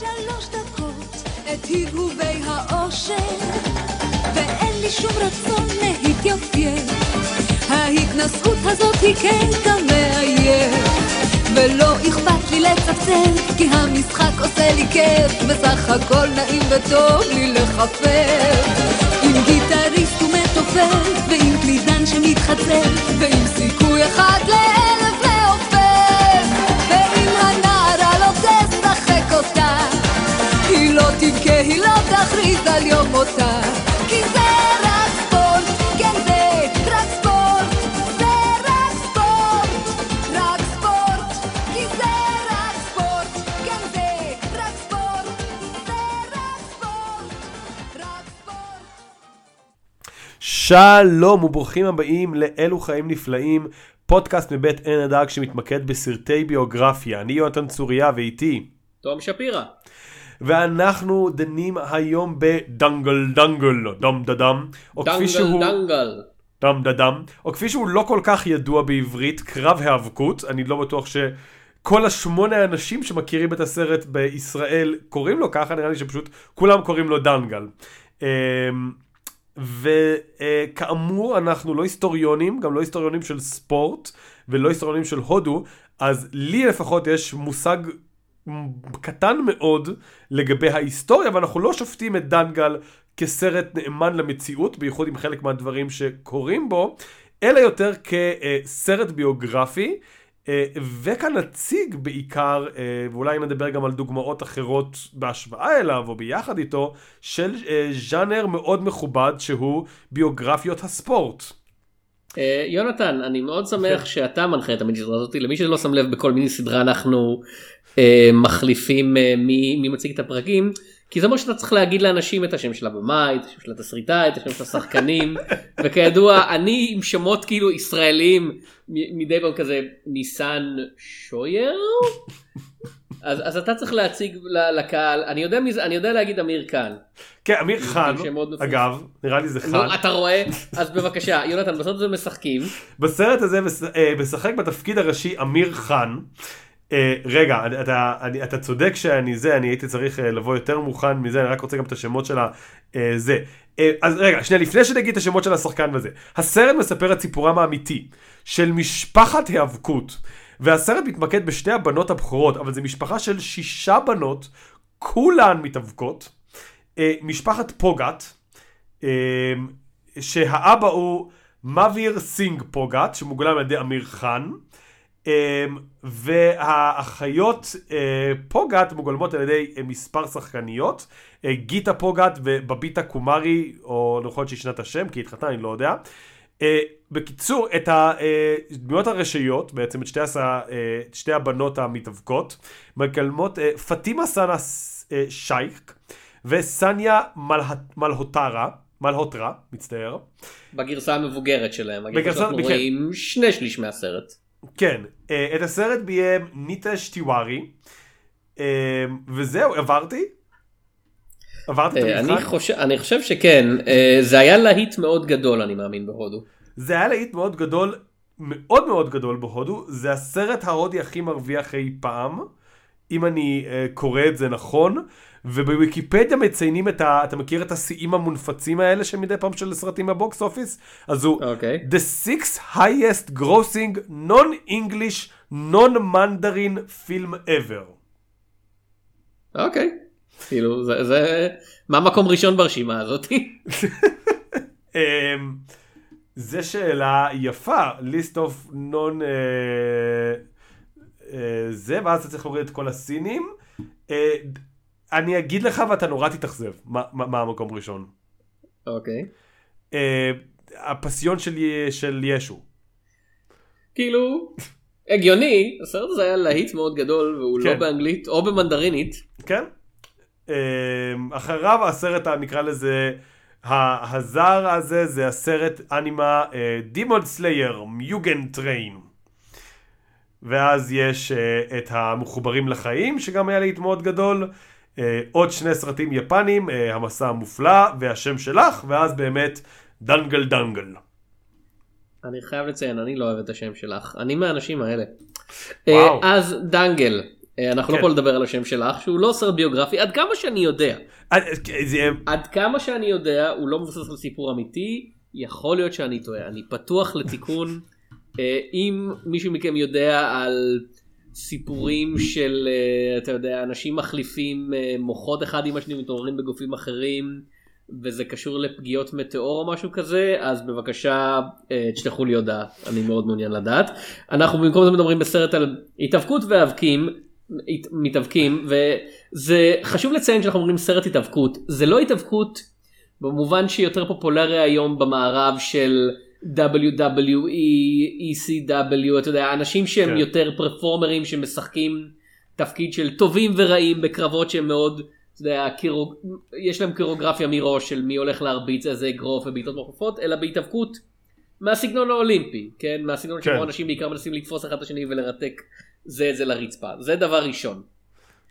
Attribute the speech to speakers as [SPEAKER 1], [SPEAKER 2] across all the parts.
[SPEAKER 1] שלוש דקות את היגובי האושר, ואין לי שום רצון להתייפייף. ההתנשאות הזאת היא קטע מעייף. ולא אכפת לי לצפצף, כי המשחק עושה לי כיף, בסך הכל נעים וטוב לי לחפף. עם גיטריסט ומתופף, ועם קלידן שמתחצף, ועם סיכוי אחד לאלף תכריז על יום מותה. כי זה רק ספורט, כן זה רק ספורט, זה רק ספורט, רק ספורט, כי זה רק ספורט, כן זה רק ספורט, זה רק ספורט, רק ספורט.
[SPEAKER 2] שלום וברוכים הבאים לאלו חיים נפלאים, פודקאסט מבית עין הדג שמתמקד בסרטי ביוגרפיה. אני יונתן צוריה ואיתי.
[SPEAKER 3] תום שפירא.
[SPEAKER 2] ואנחנו דנים היום בדנגל דנגל דם דדם, או כפי
[SPEAKER 3] דנגל
[SPEAKER 2] שהוא
[SPEAKER 3] דנגל.
[SPEAKER 2] דם דדם, או כפי שהוא לא כל כך ידוע בעברית, קרב היאבקות. אני לא בטוח שכל השמונה אנשים שמכירים את הסרט בישראל קוראים לו ככה, נראה לי שפשוט כולם קוראים לו דנגל. אמ, וכאמור אנחנו לא היסטוריונים, גם לא היסטוריונים של ספורט ולא היסטוריונים של הודו, אז לי לפחות יש מושג קטן מאוד לגבי ההיסטוריה, ואנחנו לא שופטים את דנגל כסרט נאמן למציאות, בייחוד עם חלק מהדברים שקורים בו, אלא יותר כסרט ביוגרפי. אה, וכאן נציג בעיקר, אה, ואולי נדבר גם על דוגמאות אחרות בהשוואה אליו או ביחד איתו, של אה, ז'אנר מאוד מכובד שהוא ביוגרפיות הספורט.
[SPEAKER 3] יונתן, אני מאוד שמח שאתה מנחה את המג'רה הזאת. למי שלא שם לב בכל מיני סדרה אנחנו אה, מחליפים אה, מי מי מציג את הפרקים. כי זה מה שאתה צריך להגיד לאנשים את השם של הבמאי, את השם של התסריטאי, את השם של השחקנים, וכידוע אני עם שמות כאילו ישראלים מדי פעם כזה ניסן שויר, אז, אז אתה צריך להציג לקהל, אני יודע, מי אני יודע להגיד אמיר קאן,
[SPEAKER 2] כן, אמיר חאן. אגב, נראה לי זה חאן.
[SPEAKER 3] נו, אתה רואה? אז בבקשה, יונתן, בסוף זה משחקים,
[SPEAKER 2] בסרט הזה אה, משחק בתפקיד הראשי אמיר חאן. אה, רגע, אתה, אני, אתה צודק שאני זה, אני הייתי צריך אה, לבוא יותר מוכן מזה, אני רק רוצה גם את השמות של הזה. אז רגע, שנייה, לפני שנגיד את השמות של השחקן וזה. הסרט מספר את סיפורם האמיתי של משפחת היאבקות. והסרט מתמקד בשתי הבנות הבכורות, אבל זו משפחה של שישה בנות, כולן מתאבקות. אה, משפחת פוגט, אה, שהאבא הוא מהאביר סינג פוגט, שמוגלם על ידי אמיר חאן, אה, והאחיות אה, פוגט מוגלמות על ידי אה, מספר שחקניות, אה, גיטה פוגט ובביטה קומארי, יכול להיות שהיא שינתה שם, כי התחתנה, אני לא יודע. בקיצור, את הדמויות הראשיות, בעצם את שתי, הס... אה, את שתי הבנות המתאבקות, מגלמות אה, פטימה סאנה שייק וסניה. מלהוטרה, מלהוטרה, מצטער.
[SPEAKER 3] בגרסה המבוגרת שלהם,
[SPEAKER 2] בגרסה-
[SPEAKER 3] שאנחנו
[SPEAKER 2] כן.
[SPEAKER 3] רואים שני שליש מהסרט.
[SPEAKER 2] כן, אה, את הסרט ביים ניטש טיווארי, אה, וזהו, עברתי? עברתי את
[SPEAKER 3] אה, אני
[SPEAKER 2] המבחן?
[SPEAKER 3] חושב, אני חושב שכן, זה היה להיט מאוד גדול אני מאמין בהודו.
[SPEAKER 2] זה היה להיט מאוד גדול, מאוד מאוד גדול בהודו, זה הסרט ההודי הכי מרוויח אי פעם, אם אני קורא את זה נכון, ובוויקיפדיה מציינים את ה... אתה מכיר את השיאים המונפצים האלה שמדי פעם של סרטים בבוקס אופיס? אז הוא
[SPEAKER 3] אוקיי.
[SPEAKER 2] The six highest grossing non-English non-Mandarin film ever.
[SPEAKER 3] אוקיי. כאילו זה, זה מה מקום ראשון ברשימה הזאת.
[SPEAKER 2] Um, זה שאלה יפה, list of non... Uh, uh, זה, ואז אתה צריך להוריד את כל הסינים. אני אגיד לך ואתה נורא תתאכזב, מה, מה, מה המקום ראשון.
[SPEAKER 3] אוקיי.
[SPEAKER 2] Uh, הפסיון של, של ישו.
[SPEAKER 3] כאילו הגיוני הסרט הזה היה להיט מאוד גדול והוא לא
[SPEAKER 2] כן.
[SPEAKER 3] באנגלית או במנדרינית.
[SPEAKER 2] כן? אה, אחריו הסרט, נקרא לזה, הזר הזה, זה הסרט אנימה Demon Slayer, Mugen Train. ואז יש אה, את המחוברים לחיים, שגם היה להיט מאוד גדול. אה, עוד שני סרטים יפנים, אה, המסע המופלא והשם שלך, ואז באמת דנגל דנגל.
[SPEAKER 3] אני חייב לציין אני לא אוהב את השם שלך אני מהאנשים האלה.
[SPEAKER 2] וואו.
[SPEAKER 3] אה, אז דנגל אה, אנחנו לא
[SPEAKER 2] כן.
[SPEAKER 3] פה לדבר על השם שלך שהוא לא סרט ביוגרפי עד כמה שאני יודע.
[SPEAKER 2] אה, זה-
[SPEAKER 3] עד כמה שאני יודע הוא לא מבוסס על סיפור אמיתי יכול להיות שאני טועה אני פתוח לתיקון אה, אם מישהו מכם יודע על סיפורים של אה, אתה יודע אנשים מחליפים אה, מוחות אחד עם השני מתעוררים בגופים אחרים וזה קשור לפגיעות מטאור או משהו כזה אז בבקשה אה, תשלחו לי הודעה. אני מאוד מעוניין לדעת. אנחנו במקום זה מדברים בסרט על התאבקות והאבקים מתאבקים וזה חשוב לציין שאנחנו אומרים סרט התאבקות זה לא התאבקות במובן שיותר פופולרי היום במערב של WWE, ECW, אתה יודע, אנשים שהם
[SPEAKER 2] כן.
[SPEAKER 3] יותר פרפורמרים שמשחקים תפקיד של טובים ורעים בקרבות שהם מאוד, אתה יודע, קירו... יש להם קירוגרפיה מראש של מי הולך להרביץ איזה אגרוף ובעיטות מחופות, אלא בהתאבקות מהסגנון האולימפי, כן? מהסגנון
[SPEAKER 2] כן.
[SPEAKER 3] שבו אנשים בעיקר מנסים לתפוס אחד את השני ולרתק זה את זה לרצפה, זה דבר ראשון.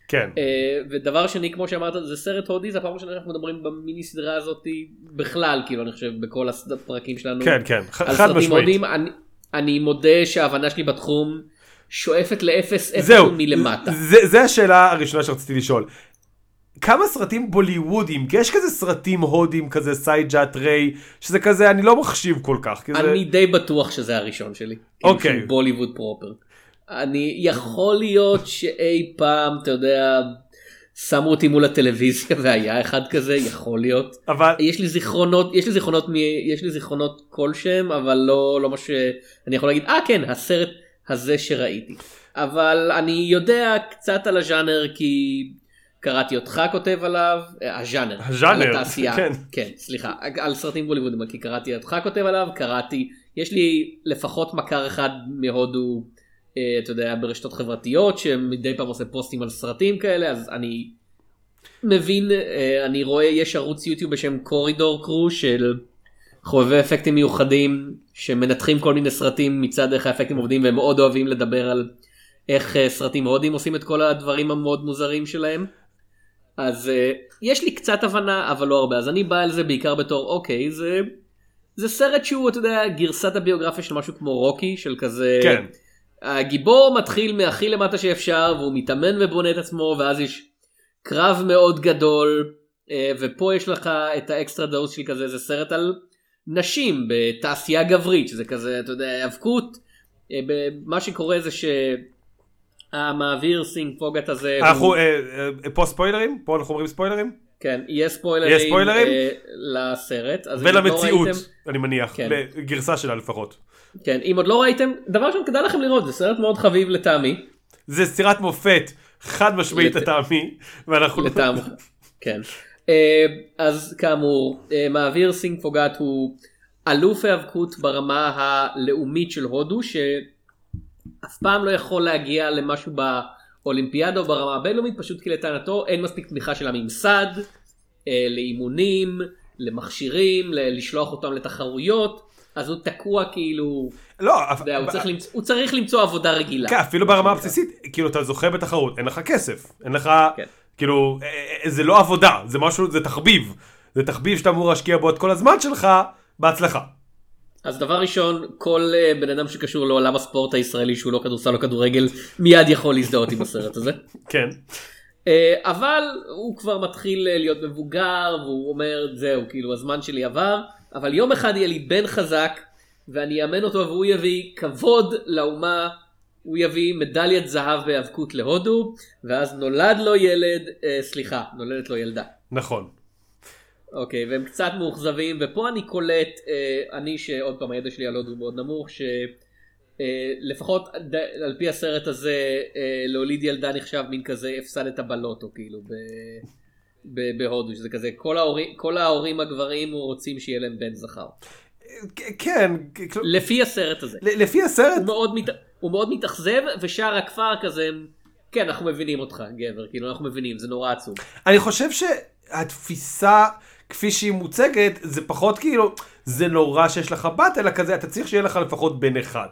[SPEAKER 2] כן.
[SPEAKER 3] אה, ודבר שני כמו שאמרת זה סרט הודי זה הפעם הראשונה שאנחנו מדברים במיני סדרה הזאת בכלל כאילו אני חושב בכל הפרקים שלנו
[SPEAKER 2] כן, כן, חד משמעית.
[SPEAKER 3] אני, אני מודה שההבנה שלי בתחום שואפת לאפס אפס
[SPEAKER 2] זהו,
[SPEAKER 3] מלמטה.
[SPEAKER 2] זה, זה השאלה הראשונה שרציתי לשאול. כמה סרטים בוליוודים, כי יש כזה סרטים הודים כזה סאטייג'יט ריי, שזה כזה אני לא מחשיב כל כך. כי זה...
[SPEAKER 3] אני די בטוח שזה הראשון שלי.
[SPEAKER 2] אוקיי.
[SPEAKER 3] של בוליווד פרופר. אני יכול להיות שאי פעם אתה יודע שמו אותי מול הטלוויזיה והיה אחד כזה יכול להיות.
[SPEAKER 2] אבל
[SPEAKER 3] יש לי זיכרונות יש לי זיכרונות מ... יש לי זיכרונות כלשהם אבל לא לא מה שאני יכול להגיד אה כן הסרט הזה שראיתי אבל אני יודע קצת על הז'אנר כי קראתי אותך כותב עליו אה, הז'אנר
[SPEAKER 2] הז'אנר,
[SPEAKER 3] על התעשייה
[SPEAKER 2] כן.
[SPEAKER 3] כן סליחה על סרטים בוליוודים כי קראתי אותך כותב עליו קראתי יש לי לפחות מכר אחד מהודו אתה יודע ברשתות חברתיות שמדי פעם עושה פוסטים על סרטים כאלה אז אני מבין אה, אני רואה יש ערוץ יוטיוב בשם קורידור קרו של חובבי אפקטים מיוחדים שמנתחים כל מיני סרטים מצד איך האפקטים עובדים והם מאוד אוהבים לדבר על איך אה, סרטים הודים עושים את כל הדברים המאוד מוזרים שלהם. אז אה, יש לי קצת הבנה אבל לא הרבה אז אני בא על זה בעיקר בתור אוקיי זה זה סרט שהוא אתה יודע גרסת הביוגרפיה של משהו כמו רוקי של כזה
[SPEAKER 2] כן.
[SPEAKER 3] הגיבור מתחיל מהכי למטה שאפשר והוא מתאמן ובונה את עצמו ואז יש קרב מאוד גדול אה, ופה יש לך את ה extra dose של כזה זה סרט על נשים בתעשייה גברית שזה כזה אתה יודע היאבקות אה, מה שקורה זה שהמהאביר סינג פוגת הזה
[SPEAKER 2] אנחנו
[SPEAKER 3] הוא,
[SPEAKER 2] אה, פה ספוילרים? פה אנחנו אומרים ספוילרים?
[SPEAKER 3] כן יהיה ספוילרים,
[SPEAKER 2] יהיה ספוילרים?
[SPEAKER 3] אה, לסרט עוד לא
[SPEAKER 2] ולמציאות,
[SPEAKER 3] ראיתם-
[SPEAKER 2] אני מניח,
[SPEAKER 3] כן.
[SPEAKER 2] לגרסה שלה לפחות.
[SPEAKER 3] כן אם עוד לא ראיתם דבר ראשון כדאי לכם לראות זה סרט מאוד חביב לטעמי
[SPEAKER 2] זה יצירת מופת, חד משמעית לטעמי, ואנחנו...
[SPEAKER 3] לטעמך. כן. אה, אז כאמור, אה, מהאביר סינג פוגת הוא אלוף היאבקות ברמה הלאומית של הודו, שאף פעם לא יכול להגיע למשהו באולימפיאדה או ברמה הבינלאומית, פשוט כי לטענתו אין מספיק תמיכה של הממסד, אה, לאימונים, למכשירים, לשלוח אותם לתחרויות, אז הוא תקוע כאילו,
[SPEAKER 2] לא,
[SPEAKER 3] אתה יודע, הוא צריך למצוא- הוא צריך למצוא עבודה רגילה.
[SPEAKER 2] כן, אפילו ברמה הבסיסית, כאילו אתה זוכה בתחרות, אין לך כסף, אין לך,
[SPEAKER 3] כן.
[SPEAKER 2] כאילו, אה, אה, זה לא עבודה, זה משהו, זה תחביב. זה תחביב שאתה אמור להשקיע בו את כל הזמן שלך, בהצלחה.
[SPEAKER 3] אז דבר ראשון, כל אה, בן אדם שקשור לעולם הספורט הישראלי שהוא לא כדורסל או כדורגל, מיד יכול להזדהות עם הסרט הזה.
[SPEAKER 2] כן.
[SPEAKER 3] אה, אבל הוא כבר מתחיל אה, להיות מבוגר, והוא אומר, זהו, כאילו הזמן שלי עבר, אבל יום אחד יהיה לי בן חזק, ואני אאמן אותו והוא יביא כבוד לאומה, הוא יביא מדליית זהב בהיאבקות להודו, ואז נולד לו ילד, אה, סליחה, נולדת לו ילדה.
[SPEAKER 2] נכון.
[SPEAKER 3] אוקיי, והם קצת מאוכזבים, ופה אני קולט, אה, אני שעוד פעם הידע שלי על הודו מאוד נמוך, שלפחות על פי הסרט הזה, אה, להוליד ילדה נחשב מין כזה הפסדת בלוטו, כאילו, ב, בהודו, שזה כזה, כל ההורים, כל ההורים הגברים רוצים שיהיה להם בן זכר.
[SPEAKER 2] כן,
[SPEAKER 3] לפי הסרט הזה.
[SPEAKER 2] לפי הסרט,
[SPEAKER 3] הוא מאוד, מת, הוא מאוד מתאכזב, ושאר הכפר כזה, כן, אנחנו מבינים אותך, גבר, כאילו, אנחנו מבינים, זה נורא עצוב.
[SPEAKER 2] אני חושב שהתפיסה כפי שהיא מוצגת זה פחות כאילו זה נורא שיש לך בת אלא כזה אתה צריך שיהיה לך לפחות בן אחד.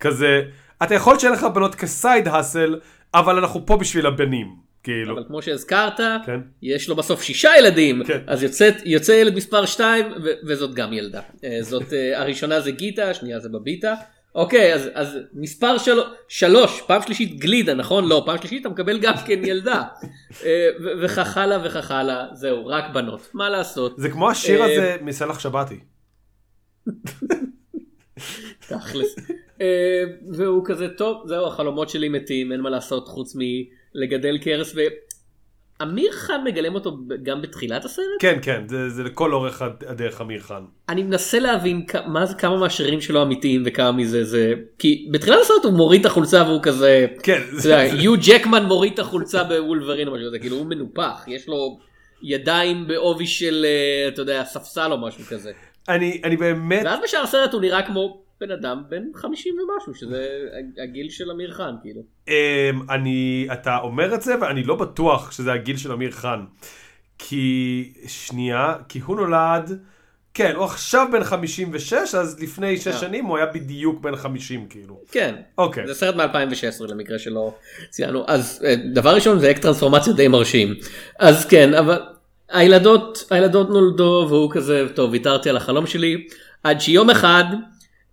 [SPEAKER 2] כזה אתה יכול שיהיה לך בנות כסייד האסל אבל אנחנו פה בשביל הבנים כאילו.
[SPEAKER 3] אבל כמו שהזכרת,
[SPEAKER 2] כן.
[SPEAKER 3] יש לו בסוף שישה ילדים,
[SPEAKER 2] כן.
[SPEAKER 3] אז יוצא, יוצא ילד מספר 2 וזאת גם ילדה. אה, זאת אה, הראשונה זה גיטה, השנייה זה בביטה. אוקיי, אז, אז מספר של... שלוש, פעם שלישית גלידה, נכון? לא, פעם שלישית אתה מקבל גם כן ילדה. וכך הלאה וכך הלאה, זהו, רק בנות, מה לעשות?
[SPEAKER 2] זה כמו השיר
[SPEAKER 3] אה,
[SPEAKER 2] הזה מסלח שבתי.
[SPEAKER 3] תכלס. והוא כזה טוב, זהו, החלומות שלי מתים, אין מה לעשות חוץ מלגדל כרס ו... אמיר חן מגלם אותו גם בתחילת הסרט?
[SPEAKER 2] כן, כן, זה זה לכל אורך הד- הדרך אמיר חן.
[SPEAKER 3] אני מנסה להבין מה זה כמה מהשירים שלו אמיתיים וכמה מזה זה כי בתחילת הסרט הוא מוריד את החולצה והוא כזה
[SPEAKER 2] כן, זה-
[SPEAKER 3] יודע, יו ג'קמן מוריד את החולצה בוולברין או משהו כזה כאילו הוא מנופח יש לו ידיים בעובי של אה, אתה יודע ספסל או משהו כזה
[SPEAKER 2] אני אני באמת,
[SPEAKER 3] ואז בשאר הסרט הוא נראה כמו בן אדם בן 50 ומשהו שזה הגיל של אמיר חן כאילו.
[SPEAKER 2] אמ, אני, אתה אומר את זה ואני לא בטוח שזה הגיל של אמיר חן. כי, שנייה, כי הוא נולד, כן, הוא עכשיו בן 56, אז לפני 6
[SPEAKER 3] אה.
[SPEAKER 2] שנים הוא היה בדיוק בן 50 כאילו.
[SPEAKER 3] כן.
[SPEAKER 2] אוקיי.
[SPEAKER 3] זה סרט מ-2016 למקרה שלא ציינו אז אה, דבר ראשון זה אקט טרנספורמציה די מרשים אז כן אבל הילדות הילדות נולדו והוא כזה טוב ויתרתי על החלום שלי עד שיום אחד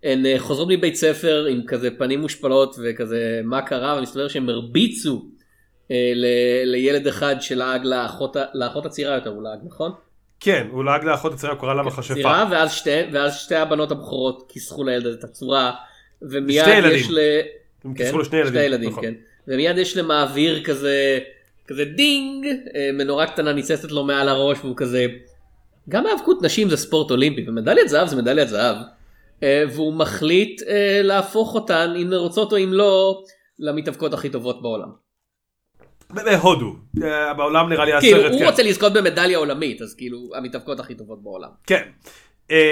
[SPEAKER 3] הן אה, חוזרות מבית ספר עם כזה פנים מושפלות וכזה מה קרה ומסתבר שהם הרביצו אה, ל- לילד אחד שלעג לאחות, לאחות הצעירה יותר הוא לעג נכון?
[SPEAKER 2] כן, הוא לעג לאחות הצעירה, הוא קרא לה מכשפה.
[SPEAKER 3] צעירה ואז שתי, ואז שתי הבנות הבכורות כיסחו לילד הזה את הצורה ומיד. יש ל...
[SPEAKER 2] הם
[SPEAKER 3] כן,
[SPEAKER 2] כיסחו לו שני ילדים.
[SPEAKER 3] שתי ילדים,
[SPEAKER 2] נכון.
[SPEAKER 3] כן. ומיד יש למהאביר כזה, כזה דינג, אה, מנורה קטנה ניצצת לו מעל הראש והוא כזה, גם האבקות נשים זה ספורט אולימפי ומדליית זהב זה מדליית זהב. אה, והוא מחליט אה, להפוך אותן, אם רוצות או אם לא, למתאבקות הכי טובות בעולם.
[SPEAKER 2] בהודו, אה, בעולם נראה לי
[SPEAKER 3] כאילו,
[SPEAKER 2] הסרט,
[SPEAKER 3] הוא
[SPEAKER 2] כן.
[SPEAKER 3] רוצה לזכות במדליה עולמית, אז כאילו, המתאבקות הכי טובות בעולם.
[SPEAKER 2] כן.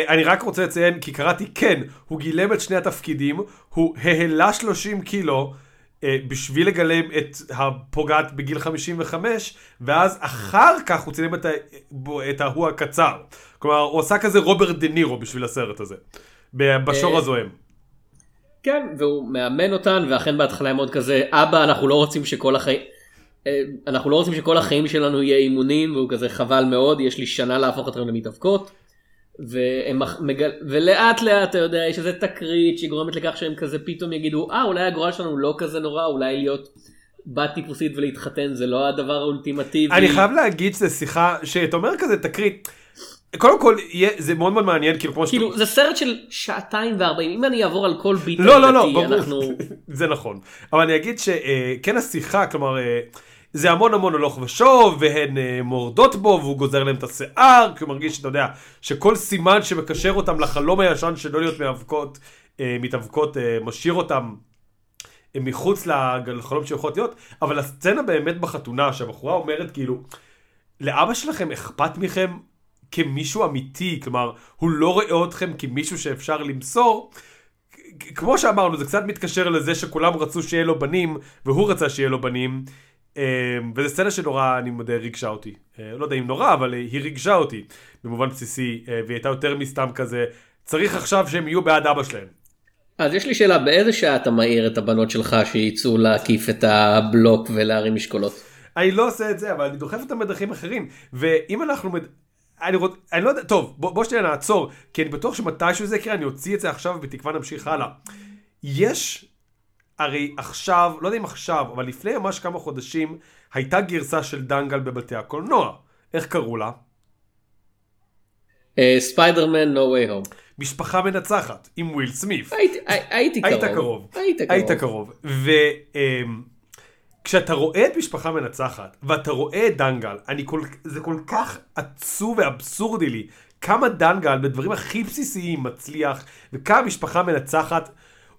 [SPEAKER 2] אני רק רוצה לציין, כי קראתי, כן, הוא גילם את שני התפקידים, הוא העלה 30 קילו בשביל לגלם את הפוגעת בגיל 55, ואז אחר כך הוא צילם את, ה, את ההוא הקצר. כלומר, הוא עשה כזה רוברט דה נירו בשביל הסרט הזה. בשור
[SPEAKER 3] אה,
[SPEAKER 2] הזוהם.
[SPEAKER 3] כן, והוא מאמן אותן, ואכן בהתחלה הם עוד כזה, אבא, אנחנו לא רוצים שכל החיים... אה, אנחנו לא רוצים שכל החיים שלנו יהיה אימונים, והוא כזה חבל מאוד, יש לי שנה להפוך אתכם למתאבקות. והם מגל... ולאט לאט אתה יודע יש איזה תקרית שגורמת לכך שהם כזה פתאום יגידו אה אולי הגורל שלנו לא כזה נורא אולי להיות בת טיפוסית ולהתחתן זה לא הדבר האולטימטיבי.
[SPEAKER 2] אני חייב להגיד שזו שיחה, שאתה אומר כזה תקרית, קודם כל, זה מאוד מאוד מעניין, כאילו כמו שאתה...
[SPEAKER 3] כאילו זה סרט של שעתיים וארבעים. אם אני אעבור על כל ביט
[SPEAKER 2] לא, לא, לא, ברור,
[SPEAKER 3] אנחנו
[SPEAKER 2] זה נכון. אבל אני אגיד שכן השיחה, כלומר, אה, זה המון המון הלוך ושוב, והן אה, מורדות בו, והוא גוזר להם את השיער, כי הוא מרגיש, אתה יודע, שכל סימן שמקשר אותם לחלום הישן של לא להיות מאבקות, אה, מתאבקות, משאיר אותם מחוץ לחלום שיכולות להיות, אבל הסצנה באמת בחתונה, שהבחורה אומרת כאילו, לאבא שלכם אכפת מכם כמישהו אמיתי, כלומר, הוא לא רואה אתכם כמישהו שאפשר למסור, כמו שאמרנו, זה קצת מתקשר לזה שכולם רצו שיהיה לו בנים, והוא רצה שיהיה לו בנים, אה, וזו סצנה שנורא, אני מודה, ריגשה אותי. אה, לא יודע אם נורא, אבל היא ריגשה אותי, במובן בסיסי, אה, והיא הייתה יותר מסתם כזה, צריך עכשיו שהם יהיו בעד אבא שלהם.
[SPEAKER 3] אז יש לי שאלה באיזה שעה אתה מעיר את הבנות שלך שיצאו להקיף את הבלוק ולהרים משקולות.
[SPEAKER 2] אני לא עושה את זה, אבל אני דוחף אותם בדרכים אחרים. ואם אנחנו... אני, רוצ... אני לא יודע, טוב, בוא, בוא שנייה נעצור, כי אני בטוח שמתישהו זה יקרה, אני אוציא את זה עכשיו, בתקווה נמשיך הלאה. יש, הרי עכשיו, לא יודע אם עכשיו, אבל לפני ממש כמה חודשים, הייתה גרסה של דנגל בבתי הקולנוע. איך קראו לה?
[SPEAKER 3] ספיידרמן No way home.
[SPEAKER 2] משפחה מנצחת, עם וויל סמית.
[SPEAKER 3] הייתי- הי- הייתי קרוב.
[SPEAKER 2] היית קרוב.
[SPEAKER 3] היית קרוב.
[SPEAKER 2] וכשאתה רואה את משפחה מנצחת, ואתה רואה את דנגל, אני כל, זה כל כך עצוב ואבסורדי לי, כמה דנגל בדברים הכי בסיסיים מצליח, וכמה משפחה מנצחת,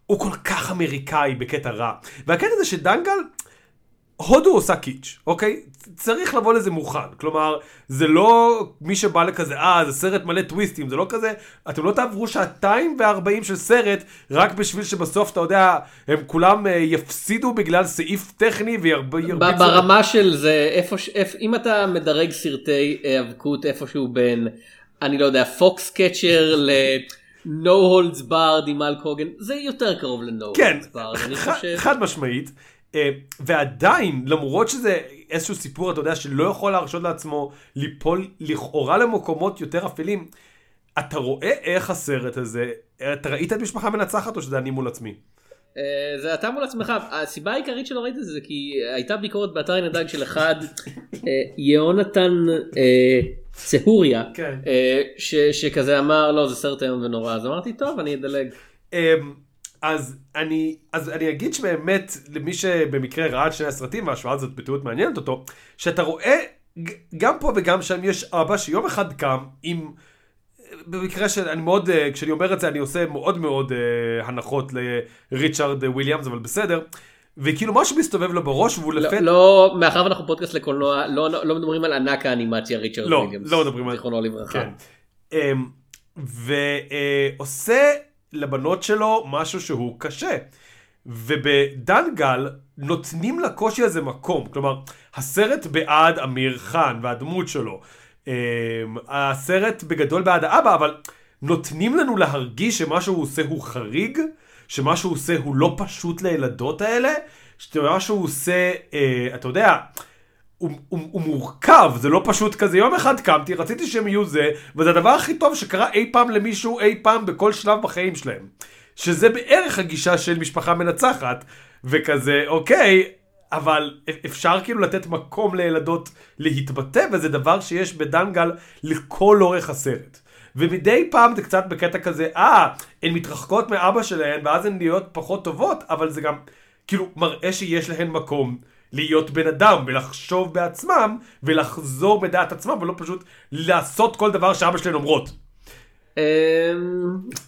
[SPEAKER 2] הוא כל כך אמריקאי בקטע רע. והקטע זה שדנגל, הודו עושה קיץ', אוקיי? צריך לבוא לזה מוכן. כלומר, זה לא מי שבא לכזה, אה, זה סרט מלא טוויסטים, זה לא כזה, אתם לא תעברו שעתיים וארבעים של סרט, רק בשביל שבסוף, אתה יודע, הם כולם אה, יפסידו בגלל סעיף טכני וירביצו...
[SPEAKER 3] ברמה של זה איפה ש- איפ- אם אתה מדרג סרטי היאבקות איפשהו בין אני לא יודע פוקס קצ'ר ל... No holds barred עם אלק הוגן זה יותר קרוב ל-No
[SPEAKER 2] כן,
[SPEAKER 3] holds barred אני חושב.
[SPEAKER 2] חד משמעית. אה, ועדיין, למרות שזה איזשהו סיפור, אתה יודע, שלא יכול להרשות לעצמו ליפול לכאורה למקומות יותר אפלים, אתה רואה איך הסרט הזה, אתה ראית את משפחה מנצחת או שזה אני מול עצמי?
[SPEAKER 3] אה, זה אתה מול עצמך, הסיבה העיקרית שלא ראיתי את זה כי הייתה ביקורת באתר הדג של אחד, אה, יהונתן צהוריה,
[SPEAKER 2] כן.
[SPEAKER 3] שכזה אמר לא זה סרט איום ונורא, אז אמרתי טוב אני אדלג.
[SPEAKER 2] אז אני, אז אני אגיד שבאמת, למי שבמקרה ראה את שני הסרטים, וההשוואה הזאת בטעות מעניינת אותו, שאתה רואה, גם פה וגם שם יש אבא שיום אחד קם עם, במקרה של, אני מאוד, אה, כשאני אומר את זה, אני עושה מאוד מאוד אה, הנחות לריצ'רד וויליאמס, אבל בסדר, וכאילו משהו מסתובב לו בראש, והוא
[SPEAKER 3] לא,
[SPEAKER 2] לפתע...
[SPEAKER 3] לא, מאחר ואנחנו פודקאסט לקולנוע, לא, לא מדברים על ענק האנימציה ריצ'רד
[SPEAKER 2] לא,
[SPEAKER 3] וויליאמס.
[SPEAKER 2] לא מדברים על-
[SPEAKER 3] זיכרונו לברכה.
[SPEAKER 2] כן. אמ, ועושה לבנות שלו משהו שהוא קשה. ובדנגל נותנים לקושי הזה מקום. כלומר, הסרט בעד אמיר חאן והדמות שלו. אמ, הסרט בגדול בעד האבא, אבל נותנים לנו להרגיש שמה שהוא עושה הוא חריג, שמה שהוא עושה הוא לא פשוט לילדות האלה, שמה שהוא עושה, אה, אתה יודע, הוא, הוא, הוא מורכב, זה לא פשוט כזה. יום אחד קמתי, רציתי שהם יהיו זה, וזה הדבר הכי טוב שקרה אי פעם למישהו אי פעם בכל שלב בחיים שלהם. שזה בערך הגישה של משפחה מנצחת, וכזה, אוקיי, אבל אפשר כאילו לתת מקום לילדות להתבטא, וזה דבר שיש בדנגל לכל אורך הסרט. ומדי פעם זה קצת בקטע כזה, אה, הן מתרחקות מאבא שלהן, ואז הן נהיות פחות טובות, אבל זה גם, כאילו, מראה שיש להן מקום להיות בן אדם, ולחשוב בעצמם, ולחזור בדעת עצמם, ולא פשוט לעשות כל דבר שאבא שלהן אומרות.
[SPEAKER 3] אמ,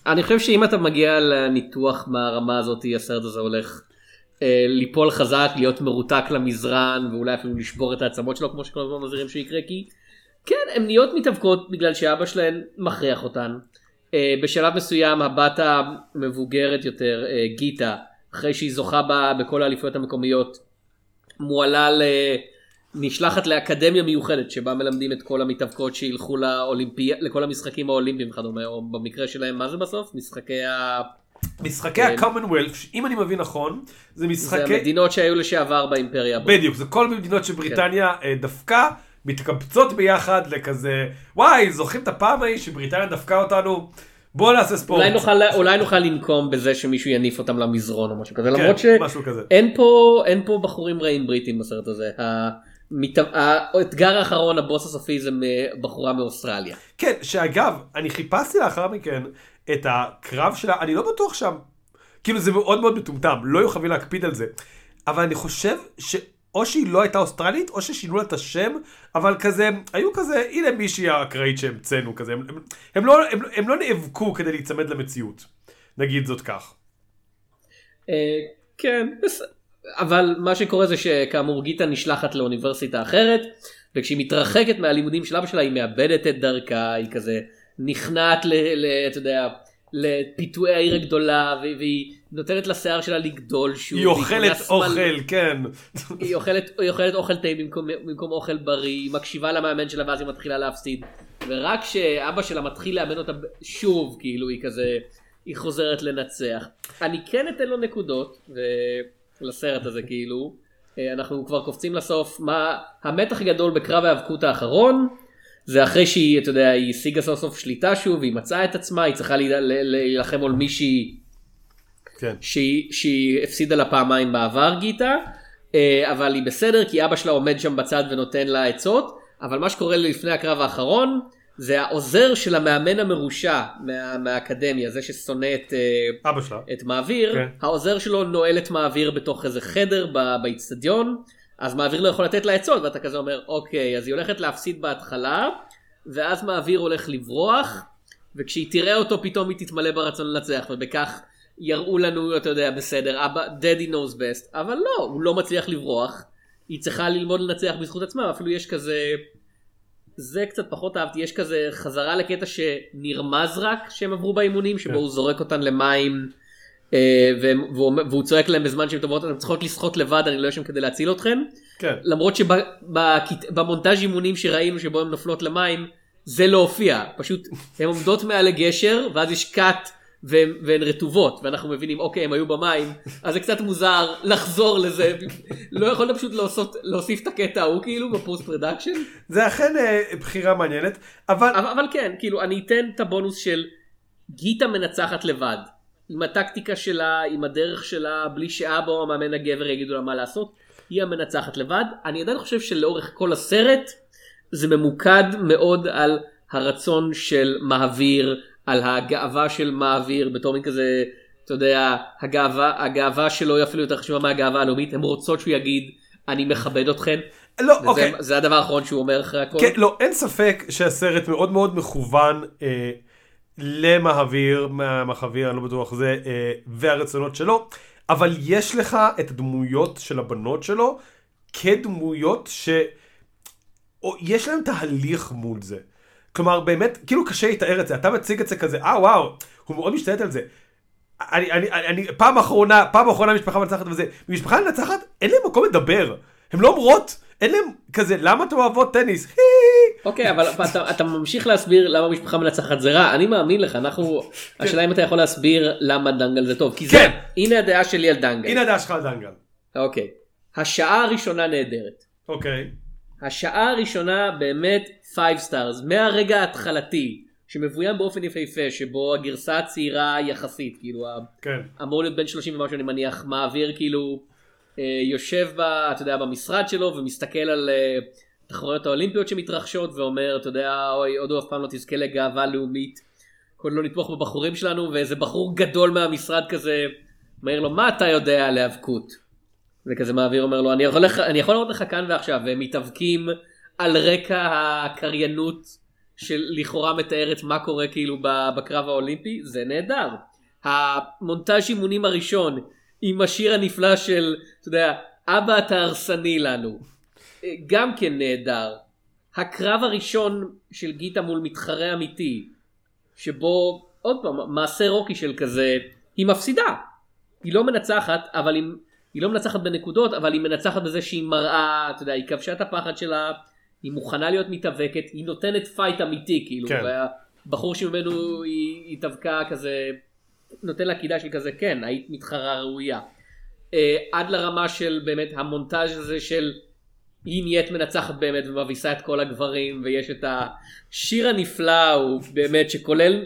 [SPEAKER 3] אני חושב שאם אתה מגיע לניתוח מהרמה הזאת הסרט הזה הולך אה, ליפול חזק להיות מרותק למזרן ואולי אפילו לשבור את העצמות שלו כמו שכל הזמן מזהירים שיקרה כי כן הן נהיות מתאבקות בגלל שאבא שלהן מכריח אותן. אה, בשלב מסוים הבת המבוגרת יותר אה, גיטה אחרי שהיא זוכה בה בכל האליפויות המקומיות מועלה ל... נשלחת לאקדמיה מיוחדת שבה מלמדים את כל המתאבקות שילכו לאולימפיה לכל המשחקים האולימפיים וכדומה או במקרה שלהם מה זה בסוף משחקי ה...
[SPEAKER 2] משחקי
[SPEAKER 3] כן.
[SPEAKER 2] הקומנוולף, אם אני מבין נכון, זה
[SPEAKER 3] זה
[SPEAKER 2] משחקי...
[SPEAKER 3] המדינות שהיו לשעבר באימפריה.
[SPEAKER 2] בדיוק, זה כל מדינות שבריטניה אה, דפקה, מתקבצות ביחד לכזה, וואי, זוכרים את הפעם ההיא שבריטניה דפקה אותנו? בואו נעשה ספורט.
[SPEAKER 3] אולי נוכל, אולי נוכל לנקום בזה שמישהו יניף אותם למזרון או משהו כזה
[SPEAKER 2] כן,
[SPEAKER 3] למרות. שאין פה פה בחורים רעים בריטים בסרט הזה. המת... האתגר האחרון הבוס הסופי זה בחורה מאוסטרליה.
[SPEAKER 2] כן, שאגב, אני חיפשתי לאחר מכן את הקרב שלה, אני לא בטוח שם, כאילו זה מאוד מאוד מטומטם, לא היו חייבים להקפיד על זה, אבל אני חושב שאו שהיא לא הייתה אוסטרלית, או ששינו לה את השם, אבל כזה, היו כזה, הנה מישהי האקראית שהמצאנו כזה, הם, הם, הם, לא, הם, הם לא נאבקו כדי להיצמד למציאות, נגיד זאת כך.
[SPEAKER 3] אה, כן, אבל מה שקורה זה שכאמור גיטה נשלחת לאוניברסיטה אחרת, וכשהיא מתרחקת מהלימודים של אבא שלה היא מאבדת את דרכה, היא כזה נכנעת. ל אתה יודע, לפיתויי העיר הגדולה, והיא נותנת לשיער שלה לגדול שוב.
[SPEAKER 2] היא אוכלת אוכל, כן.
[SPEAKER 3] היא אוכלת, היא אוכלת אוכל טעים במקום, במקום אוכל בריא, היא מקשיבה למאמן שלה ואז היא מתחילה להפסיד. ורק כשאבא שלה מתחיל לאמן אותה שוב, כאילו היא כזה, היא חוזרת לנצח. אני כן אתן לו נקודות ו- לסרט הזה כאילו. אה, אנחנו כבר קופצים לסוף, מה המתח הגדול בקרב ההיאבקות האחרון. זה אחרי שהיא, אתה יודע, היא השיגה סוף סוף שליטה שוב, היא מצאה את עצמה, היא צריכה להילחם מול מישהי
[SPEAKER 2] כן.
[SPEAKER 3] שהיא, שהיא הפסידה לה פעמיים בעבר גיטה, אה, אבל היא בסדר כי אבא שלה עומד שם בצד ונותן לה עצות, אבל מה שקורה לפני הקרב האחרון זה העוזר של המאמן המרושע מה, מהאקדמיה, זה ששונא את, אה,
[SPEAKER 2] אבא שלה.
[SPEAKER 3] את מעביר,
[SPEAKER 2] כן.
[SPEAKER 3] העוזר שלו נועל את מעביר בתוך איזה חדר ב- באיצטדיון, אז מעביר לא יכול לתת לה עצות ואתה כזה אומר אוקיי אז היא הולכת להפסיד בהתחלה, ואז מעביר הולך לברוח, וכשהיא תראה אותו פתאום היא תתמלא ברצון לנצח ובכך יראו לנו אתה יודע בסדר אבא דדי knows best אבל לא הוא לא מצליח לברוח היא צריכה ללמוד לנצח בזכות עצמה אפילו יש כזה זה קצת פחות אהבתי יש כזה חזרה לקטע שנרמז רק שהם עברו באימונים שבו
[SPEAKER 2] כן.
[SPEAKER 3] הוא זורק אותן למים והוא אומר- והוא צועק להם בזמן שהן טובות אתן צריכות לשחות לבד אני לא שם כדי להציל אתכן.
[SPEAKER 2] כן.
[SPEAKER 3] למרות שבמונטאז' אימונים שראינו שבו הן נופלות למים זה לא הופיע. פשוט הן עומדות מעל הגשר ואז יש cut והן, והן רטובות ואנחנו מבינים אוקיי הם היו במים. אז זה קצת מוזר לחזור לזה. לא יכולת פשוט להוסיף, להוסיף את הקטע ההוא כאילו ב post production
[SPEAKER 2] זה אכן אה, בחירה מעניינת, אבל...
[SPEAKER 3] אבל, אבל כן כאילו אני אתן את הבונוס של גיטה מנצחת לבד עם הטקטיקה שלה עם הדרך שלה בלי שאבא או המאמן הגבר יגידו לה מה לעשות היא המנצחת לבד אני עדיין חושב שלאורך כל הסרט זה ממוקד מאוד על הרצון של מעביר על הגאווה של מעביר בתור מין כזה אתה יודע הגאווה הגאווה שלו היא אפילו יותר חשובה מהגאווה הלאומית הן רוצות שהוא יגיד אני מכבד אתכן.
[SPEAKER 2] לא,
[SPEAKER 3] וזה,
[SPEAKER 2] אוקיי.
[SPEAKER 3] זה הדבר האחרון שהוא אומר אחרי הכל.
[SPEAKER 2] כן, לא, אין ספק שהסרט מאוד מאוד מכוון אה, למהביר, מהמחביר, אני לא בטוח זה, אה, והרצונות שלו, אבל יש לך את הדמויות של הבנות שלו כדמויות ש... או, יש להם תהליך מול זה. כלומר, באמת, כאילו קשה לתאר את זה, אתה מציג את זה כזה, אה וואו, הוא מאוד משתלט על זה. אני, אני, אני, אני, פעם אחרונה, פעם אחרונה משפחה מנצחת וזה, משפחה מנצחת, אין להם מקום לדבר. הן לא אומרות, אין להם כזה, למה אתם אוהבות טניס?
[SPEAKER 3] אוקיי אבל אתה, אתה ממשיך להסביר למה משפחה מנצחת זה רע אני מאמין לך אנחנו השאלה אם אתה יכול להסביר למה דנגל זה טוב כי זה
[SPEAKER 2] כן.
[SPEAKER 3] הנה הדעה שלי על דנגל.
[SPEAKER 2] הנה הדעה שלך על דנגל.
[SPEAKER 3] אוקיי. השעה הראשונה נהדרת.
[SPEAKER 2] אוקיי.
[SPEAKER 3] השעה הראשונה באמת 5 stars מהרגע ההתחלתי שמבוים באופן יפהפה שבו הגרסה הצעירה יחסית כאילו
[SPEAKER 2] כן.
[SPEAKER 3] אמור להיות בן 30 ומשהו אני מניח מהאביר כאילו אה, יושב ב, אתה יודע, במשרד שלו ומסתכל על אה, תחרויות האולימפיות שמתרחשות ואומר אתה יודע אוי הודו אף פעם לא תזכה לגאווה לאומית. כל לא נתמוך בבחורים שלנו. ואיזה בחור גדול מהמשרד כזה מעיר לו מה אתה יודע על היאבקות. וכזה מעביר אומר לו אני יכול, לך, אני יכול לראות לך כאן ועכשיו. והם מתאבקים על רקע הקריינות של לכאורה מתארת מה קורה כאילו בקרב האולימפי. זה נהדר. המונטאז' אימונים הראשון עם השיר הנפלא של אתה יודע אבא אתה הרסני לנו גם כן נהדר. הקרב הראשון של גיטה מול מתחרה אמיתי שבו עוד פעם מעשה רוקי של כזה היא מפסידה היא לא מנצחת אבל היא, היא לא מנצחת בנקודות אבל היא מנצחת בזה שהיא מראה אתה יודע היא כבשה את הפחד שלה היא מוכנה להיות מתאבקת היא נותנת fight אמיתי כאילו
[SPEAKER 2] כן.
[SPEAKER 3] והבחור שממנו היא, היא התאבקה כזה נותן לה קידה של כזה כן היית מתחרה ראויה אה, עד לרמה של באמת המונטאז' הזה של היא נהיית מנצחת באמת ומביסה את כל הגברים ויש את השיר הנפלא הוא באמת שכולל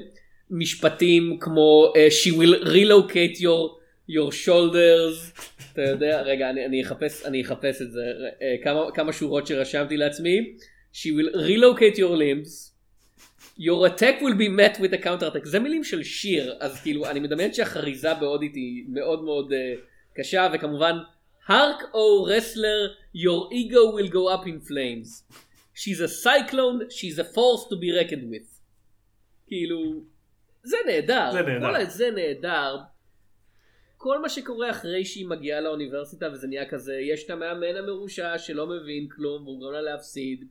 [SPEAKER 3] משפטים כמו uh, she will relocate your your shoulders. אתה יודע רגע אני, אני אחפש אני אחפש את זה. uh, כמה כמה שורות שרשמתי לעצמי. She will relocate your limbs. Your attack will be met with a counter attack זה מילים של שיר אז כאילו אני מדמיין שהחריזה בהודית היא מאוד מאוד uh, קשה וכמובן hark oh wrestler your ego will go up in flames she's a cyclone she's a force to be reckoned with כאילו זה נהדר
[SPEAKER 2] זה נהדר.
[SPEAKER 3] וואלה, זה נהדר כל מה שקורה אחרי שהיא מגיעה לאוניברסיטה וזה נהיה כזה יש את המאמן המרושע שלא מבין כלום והוא גורם לה להפסיד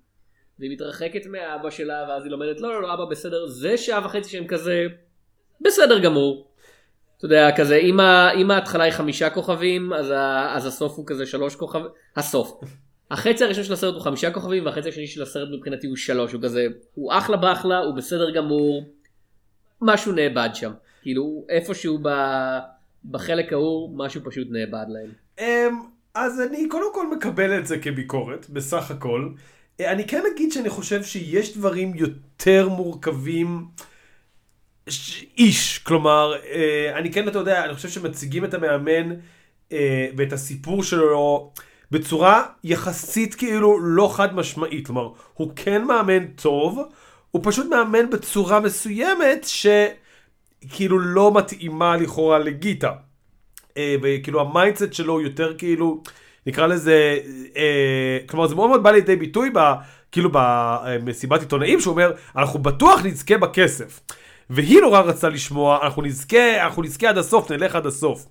[SPEAKER 3] והיא מתרחקת מאבא שלה ואז היא לומדת לא לא לא אבא בסדר זה שעה וחצי שהם כזה בסדר גמור. אתה יודע כזה אם, ה, אם ההתחלה היא חמישה כוכבים אז, ה, אז הסוף הוא כזה שלוש כוכבים הסוף. החצי הראשון של הסרט הוא חמישה כוכבים והחצי השני של הסרט מבחינתי הוא שלוש הוא כזה הוא אחלה באחלה הוא בסדר גמור משהו נאבד שם כאילו איפשהו ב, בחלק ההוא משהו פשוט נאבד להם.
[SPEAKER 2] אמ, אז אני קודם כל מקבל את זה כביקורת, בסך הכל. אה, אני כן אגיד שאני חושב שיש דברים יותר מורכבים איש, כלומר, אה, אני כן, אתה יודע, אני חושב שמציגים את המאמן אה, ואת הסיפור שלו בצורה יחסית כאילו לא חד משמעית, כלומר, הוא כן מאמן טוב, הוא פשוט מאמן בצורה מסוימת שכאילו לא מתאימה לכאורה לגיטה. אה, וכאילו ה mindset שלו הוא יותר כאילו, נקרא לזה, כלומר זה מאוד מאוד בא לידי ביטוי ב, כאילו במסיבת עיתונאים שהוא אומר, אנחנו בטוח נזכה בכסף. והיא נורא רצתה לשמוע, אנחנו נזכה, אנחנו נזכה עד הסוף, נלך עד הסוף.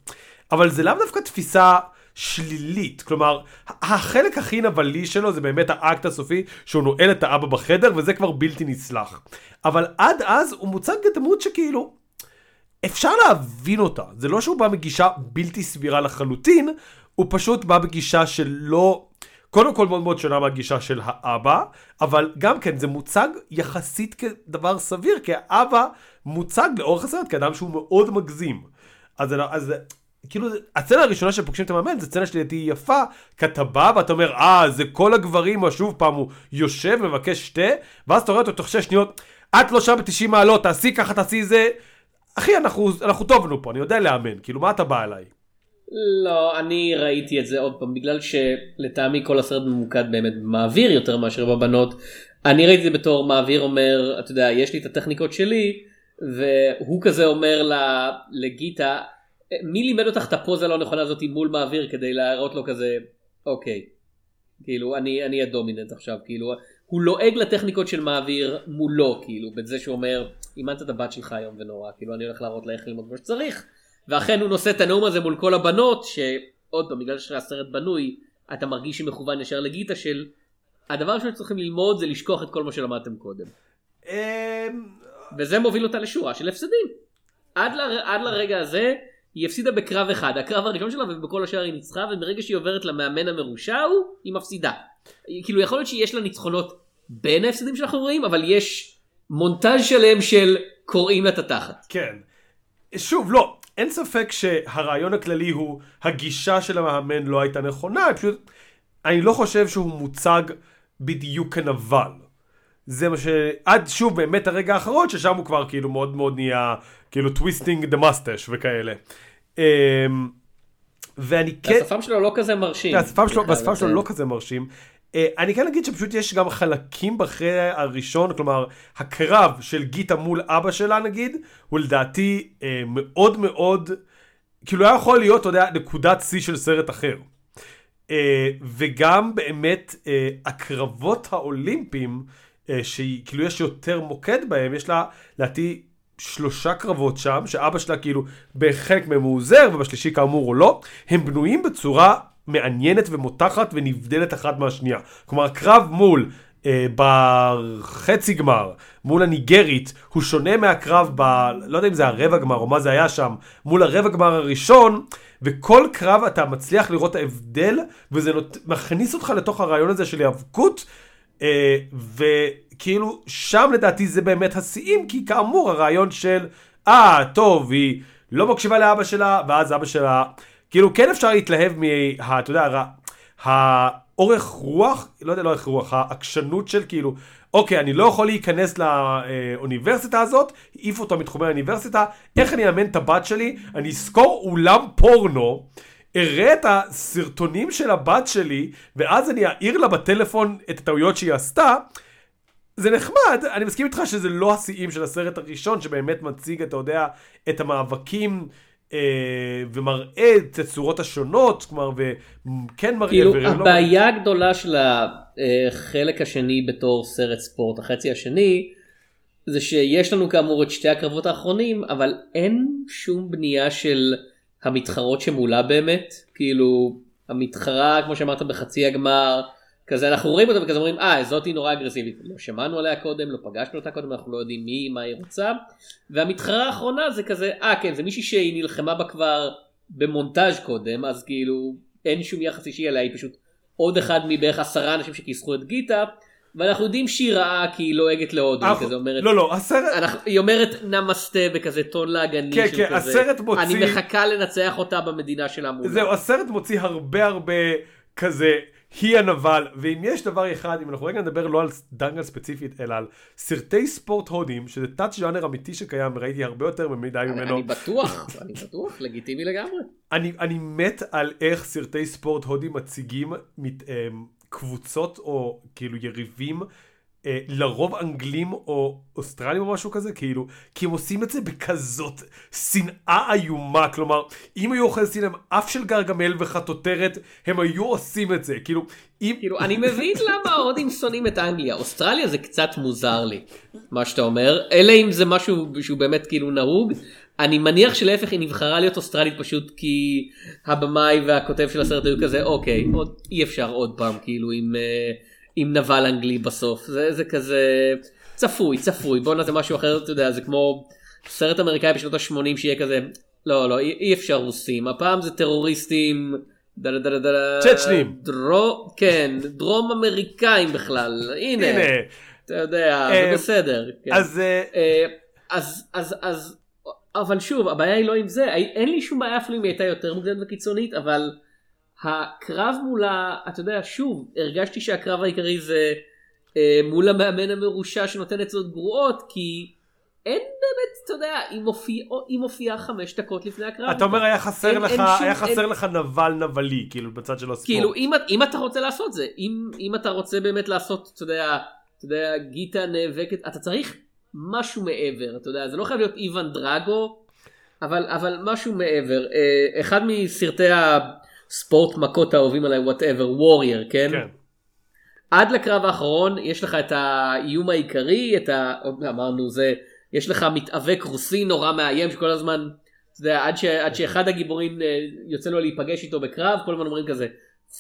[SPEAKER 2] אבל זה לאו דווקא תפיסה שלילית, כלומר, החלק הכי נבלי שלו זה באמת האקט הסופי שהוא נועל את האבא בחדר וזה כבר בלתי נסלח. אבל עד אז הוא מוצג כדמות שכאילו, אפשר להבין אותה. זה לא שהוא בא מגישה בלתי סבירה לחלוטין, הוא פשוט בא בגישה שלא קודם כל מאוד מאוד שונה מהגישה של האבא, אבל גם כן זה מוצג יחסית כדבר סביר, כי האבא מוצג לאורך הסרט כאדם שהוא מאוד מגזים. אז, אז כאילו, הסצנה הראשונה שפוגשים את המאמן, זו סצנה שלדעתי יפה, כי אתה בא ואתה אומר, אה, זה כל הגברים, או שוב פעם, הוא יושב, מבקש שתה, ואז אתה רואה אותו תוך שש שניות, את לא שם ב-90 מעלות, תעשי ככה, תעשי זה. אחי, אנחנו, אנחנו טובנו פה, אני יודע לאמן, כאילו, מה אתה בא אליי?
[SPEAKER 3] לא, אני ראיתי את זה עוד פעם, בגלל שלטעמי כל הסרט ממוקד באמת מעביר יותר מאשר בבנות. אני ראיתי את זה בתור מעביר אומר, אתה יודע, יש לי את הטכניקות שלי, והוא כזה אומר לגיטה, מי לימד אותך את הפוזה הלא נכונה הזאת מול מעביר כדי להראות לו כזה, אוקיי, כאילו אני, אני הדומיננט עכשיו, כאילו הוא לועג לטכניקות של מעביר מולו, כאילו, בזה שהוא אומר, אימנת את הבת שלך היום ונורא, כאילו אני הולך להראות לה איך ללמוד כמו שצריך, ואכן הוא נושא את הנאום הזה מול כל הבנות, שעוד פעם, בגלל שהסרט בנוי, אתה מרגיש שמכוון ישר לגיטה של, הדבר שצריכים ללמוד זה לשכוח את כל מה שלמדתם קודם.
[SPEAKER 2] אמ,
[SPEAKER 3] וזה מוביל אותה לשורה של הפסדים. עד, ל, עד לרגע הזה היא הפסידה בקרב אחד, הקרב הראשון שלה ובכל השאר היא ניצחה וברגע שהיא עוברת למאמן המרושע ההוא היא מפסידה. כאילו יכול להיות שיש לה ניצחונות בין ההפסדים שאנחנו רואים אבל יש מונטאז' שלם של קוראים לה את התחת.
[SPEAKER 2] כן. שוב לא, אין ספק שהרעיון הכללי הוא הגישה של המאמן לא הייתה נכונה, פשוט אני לא חושב שהוא מוצג בדיוק כנבל. זה מה ש... עד שוב באמת הרגע האחרון ששם הוא כבר כאילו מאוד מאוד נהיה כאילו twisting the mustache וכאלה. אמ, ואני כן...
[SPEAKER 3] השפם שלו לא כזה מרשים.
[SPEAKER 2] השפם שלו, השפם שלו לא כזה מרשים. אה, אני כן אגיד שפשוט יש גם חלקים בחצי הראשון, כלומר, הקרב של גיטה מול אבא שלה נגיד, הוא לדעתי אה, מאוד מאוד, כאילו היה יכול להיות, אתה יודע, נקודת שיא של סרט אחר. אה, וגם באמת הקרבות האולימפיים, שכאילו יש יותר מוקד בהם, יש לה, לדעתי, שלושה קרבות שם, שאבא שלה כאילו בחלק מהם הוא עוזר, ובשלישי כאמור הוא לא, הם בנויים בצורה מעניינת ומותחת ונבדלת אחת מהשנייה. כלומר, הקרב מול, אה, בחצי גמר, מול הניגרית, הוא שונה מהקרב ב... לא יודע אם זה הרבע גמר או מה זה היה שם, מול הרבע גמר הראשון, וכל קרב אתה מצליח לראות ההבדל, וזה נות... מכניס אותך לתוך הרעיון הזה של היאבקות, אה, ו... כאילו, שם לדעתי זה באמת השיאים, כי כאמור, הרעיון של, אה, טוב, היא לא מקשיבה לאבא שלה, ואז אבא שלה, כאילו, כן אפשר להתלהב מה, אתה יודע, האורך רוח, לא יודע, לא אורך רוח, העקשנות של כאילו, אוקיי, אני לא יכול להיכנס לאוניברסיטה הזאת, העיף אותו מתחומי האוניברסיטה, איך אני אאמן את הבת שלי? אני אזכור אולם פורנו. אראה את הסרטונים של הבת שלי, ואז אני אעיר לה בטלפון את הטעויות שהיא עשתה, זה נחמד, אני מסכים איתך שזה לא השיאים של הסרט הראשון שבאמת מציג, אתה יודע, את המאבקים ומראה את הצורות השונות, כלומר, וכן מראה...
[SPEAKER 3] כאילו, הבעיה לא... הגדולה של החלק השני בתור סרט ספורט, החצי השני, זה שיש לנו כאמור את שתי הקרבות האחרונים, אבל אין שום בנייה של המתחרות שמולה באמת, כאילו, המתחרה, כמו שאמרת, בחצי הגמר, כזה אנחנו רואים אותה וכזה אומרים אה זאתי נורא אגרסיבית. לא שמענו עליה קודם לא פגשנו אותה קודם אנחנו לא יודעים מי מה היא רוצה. והמתחרה האחרונה זה כזה אה כן זה מישהי שהיא נלחמה בה כבר במונטאז' קודם אז כאילו אין שום יחס אישי עליה היא פשוט עוד אחד מבערך עשרה אנשים שכיסחו את גיטה. ואנחנו יודעים שהיא רעה כי היא לועגת להודו, היא כזה אומרת,
[SPEAKER 2] לא לא, הסרט,
[SPEAKER 3] אנחנו, היא אומרת נמסטה בכזה טון לעגני
[SPEAKER 2] כן, כן, כזה, הסרט מוציא,
[SPEAKER 3] אני מחכה לנצח אותה במדינה שלה מולה.
[SPEAKER 2] זהו, הסרת מוציא הרבה הרבה כזה היא הנבל, ואם יש דבר אחד, אם אנחנו רגע נדבר לא על דנגל ספציפית, אלא על סרטי ספורט הודים, שזה תת ז'אנר אמיתי שקיים, וראיתי הרבה יותר מדי ממנו.
[SPEAKER 3] אני בטוח, אני בטוח, לגיטימי לגמרי.
[SPEAKER 2] אני, אני מת על איך סרטי ספורט הודים מציגים מת, אה, קבוצות או כאילו יריבים אה, לרוב אנגלים או אוסטרלים או משהו כזה, כאילו, כי הם עושים את זה בכזאת שנאה איומה, כלומר, אם היו אוכל סינם אף של גרגמל וחטוטרת, הם היו עושים את זה, כאילו, אם...
[SPEAKER 3] כאילו, אני מבין למה ההודים שונאים את אנגליה, אוסטרליה זה קצת מוזר לי, מה שאתה אומר, אלא אם זה משהו שהוא באמת כאילו נהוג, אני מניח שלהפך היא נבחרה להיות אוסטרלית פשוט כי הבמאי והכותב של הסרט היו כזה, אוקיי, עוד, אי אפשר עוד פעם, כאילו, עם... Uh, עם נבל אנגלי בסוף זה זה כזה צפוי צפוי בוא נעשה משהו אחר אתה יודע זה כמו סרט אמריקאי בשנות ה-80 שיהיה כזה לא לא אי, אי אפשר רוסים הפעם זה טרוריסטים
[SPEAKER 2] צ'צ'נים.
[SPEAKER 3] דרו, כן, דרום אמריקאים בכלל, הנה,
[SPEAKER 2] הנה,
[SPEAKER 3] אתה יודע,
[SPEAKER 2] אה,
[SPEAKER 3] זה בסדר. כן.
[SPEAKER 2] אז אה,
[SPEAKER 3] אה, אז אז אז אבל שוב הבעיה היא לא עם זה אין לי שום בעיה אפילו אם היא הייתה יותר מוקדמת וקיצונית אבל הקרב מולה אתה יודע שוב הרגשתי שהקרב העיקרי זה אה, מול המאמן המרושע שנותן עצות גרועות כי אין באמת אתה יודע היא מופיעה היא מופיעה חמש דקות לפני הקרב.
[SPEAKER 2] אתה אומר היה חסר
[SPEAKER 3] אין-
[SPEAKER 2] לך,
[SPEAKER 3] אין שום-
[SPEAKER 2] היה חסר
[SPEAKER 3] אין-
[SPEAKER 2] לך נבל נבלי, כאילו בצד של הספורט.
[SPEAKER 3] כאילו אם, אם אתה רוצה לעשות זה אם, אם אתה רוצה באמת לעשות אתה יודע, אתה יודע גיטה נאבקת אתה צריך משהו מעבר אתה יודע זה לא חייב להיות איוון דרגו אבל אבל משהו מעבר אה, אחד מסרטי הספורט מכות האהובים עליי whatever Warrior כן?
[SPEAKER 2] כן.
[SPEAKER 3] עד לקרב האחרון יש לך את האיום העיקרי את ה... אמרנו זה יש לך מתאבק רוסי נורא מאיים שכל הזמן יודע, עד, ש... עד שאחד הגיבורים אה, יוצא לו להיפגש איתו בקרב כל הזמן אומרים כזה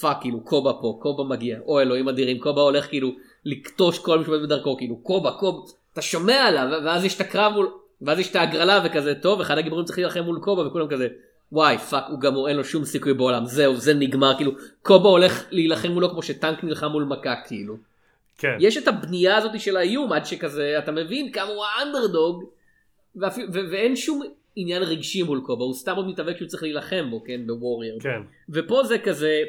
[SPEAKER 3] fuck כאילו קובה פה קובה מגיע או אלוהים אדירים קובה הולך כאילו לכתוש כל מי שעומד בדרכו כאילו קובה קובה אתה שומע עליו ואז יש את הקרב מול ואז יש את ההגרלה וכזה טוב אחד הגיבורים צריך להילחם מול קובה וכולם כזה וואי fuck הוא גמור אין לו שום סיכוי בעולם זהו זה נגמר כאילו קובה הולך להילחם מולו כמו שטנק נלחם מול מכה כאילו.
[SPEAKER 2] כן.
[SPEAKER 3] יש את הבנייה הזאת של האיום עד שכזה אתה מבין כמה הוא האנדרדוג ואפילו- ו- ואין שום עניין רגשי מול קובה הוא סתם עוד מתאבק שהוא צריך להילחם בו כן בוורייר
[SPEAKER 2] כן.
[SPEAKER 3] ופה זה כזה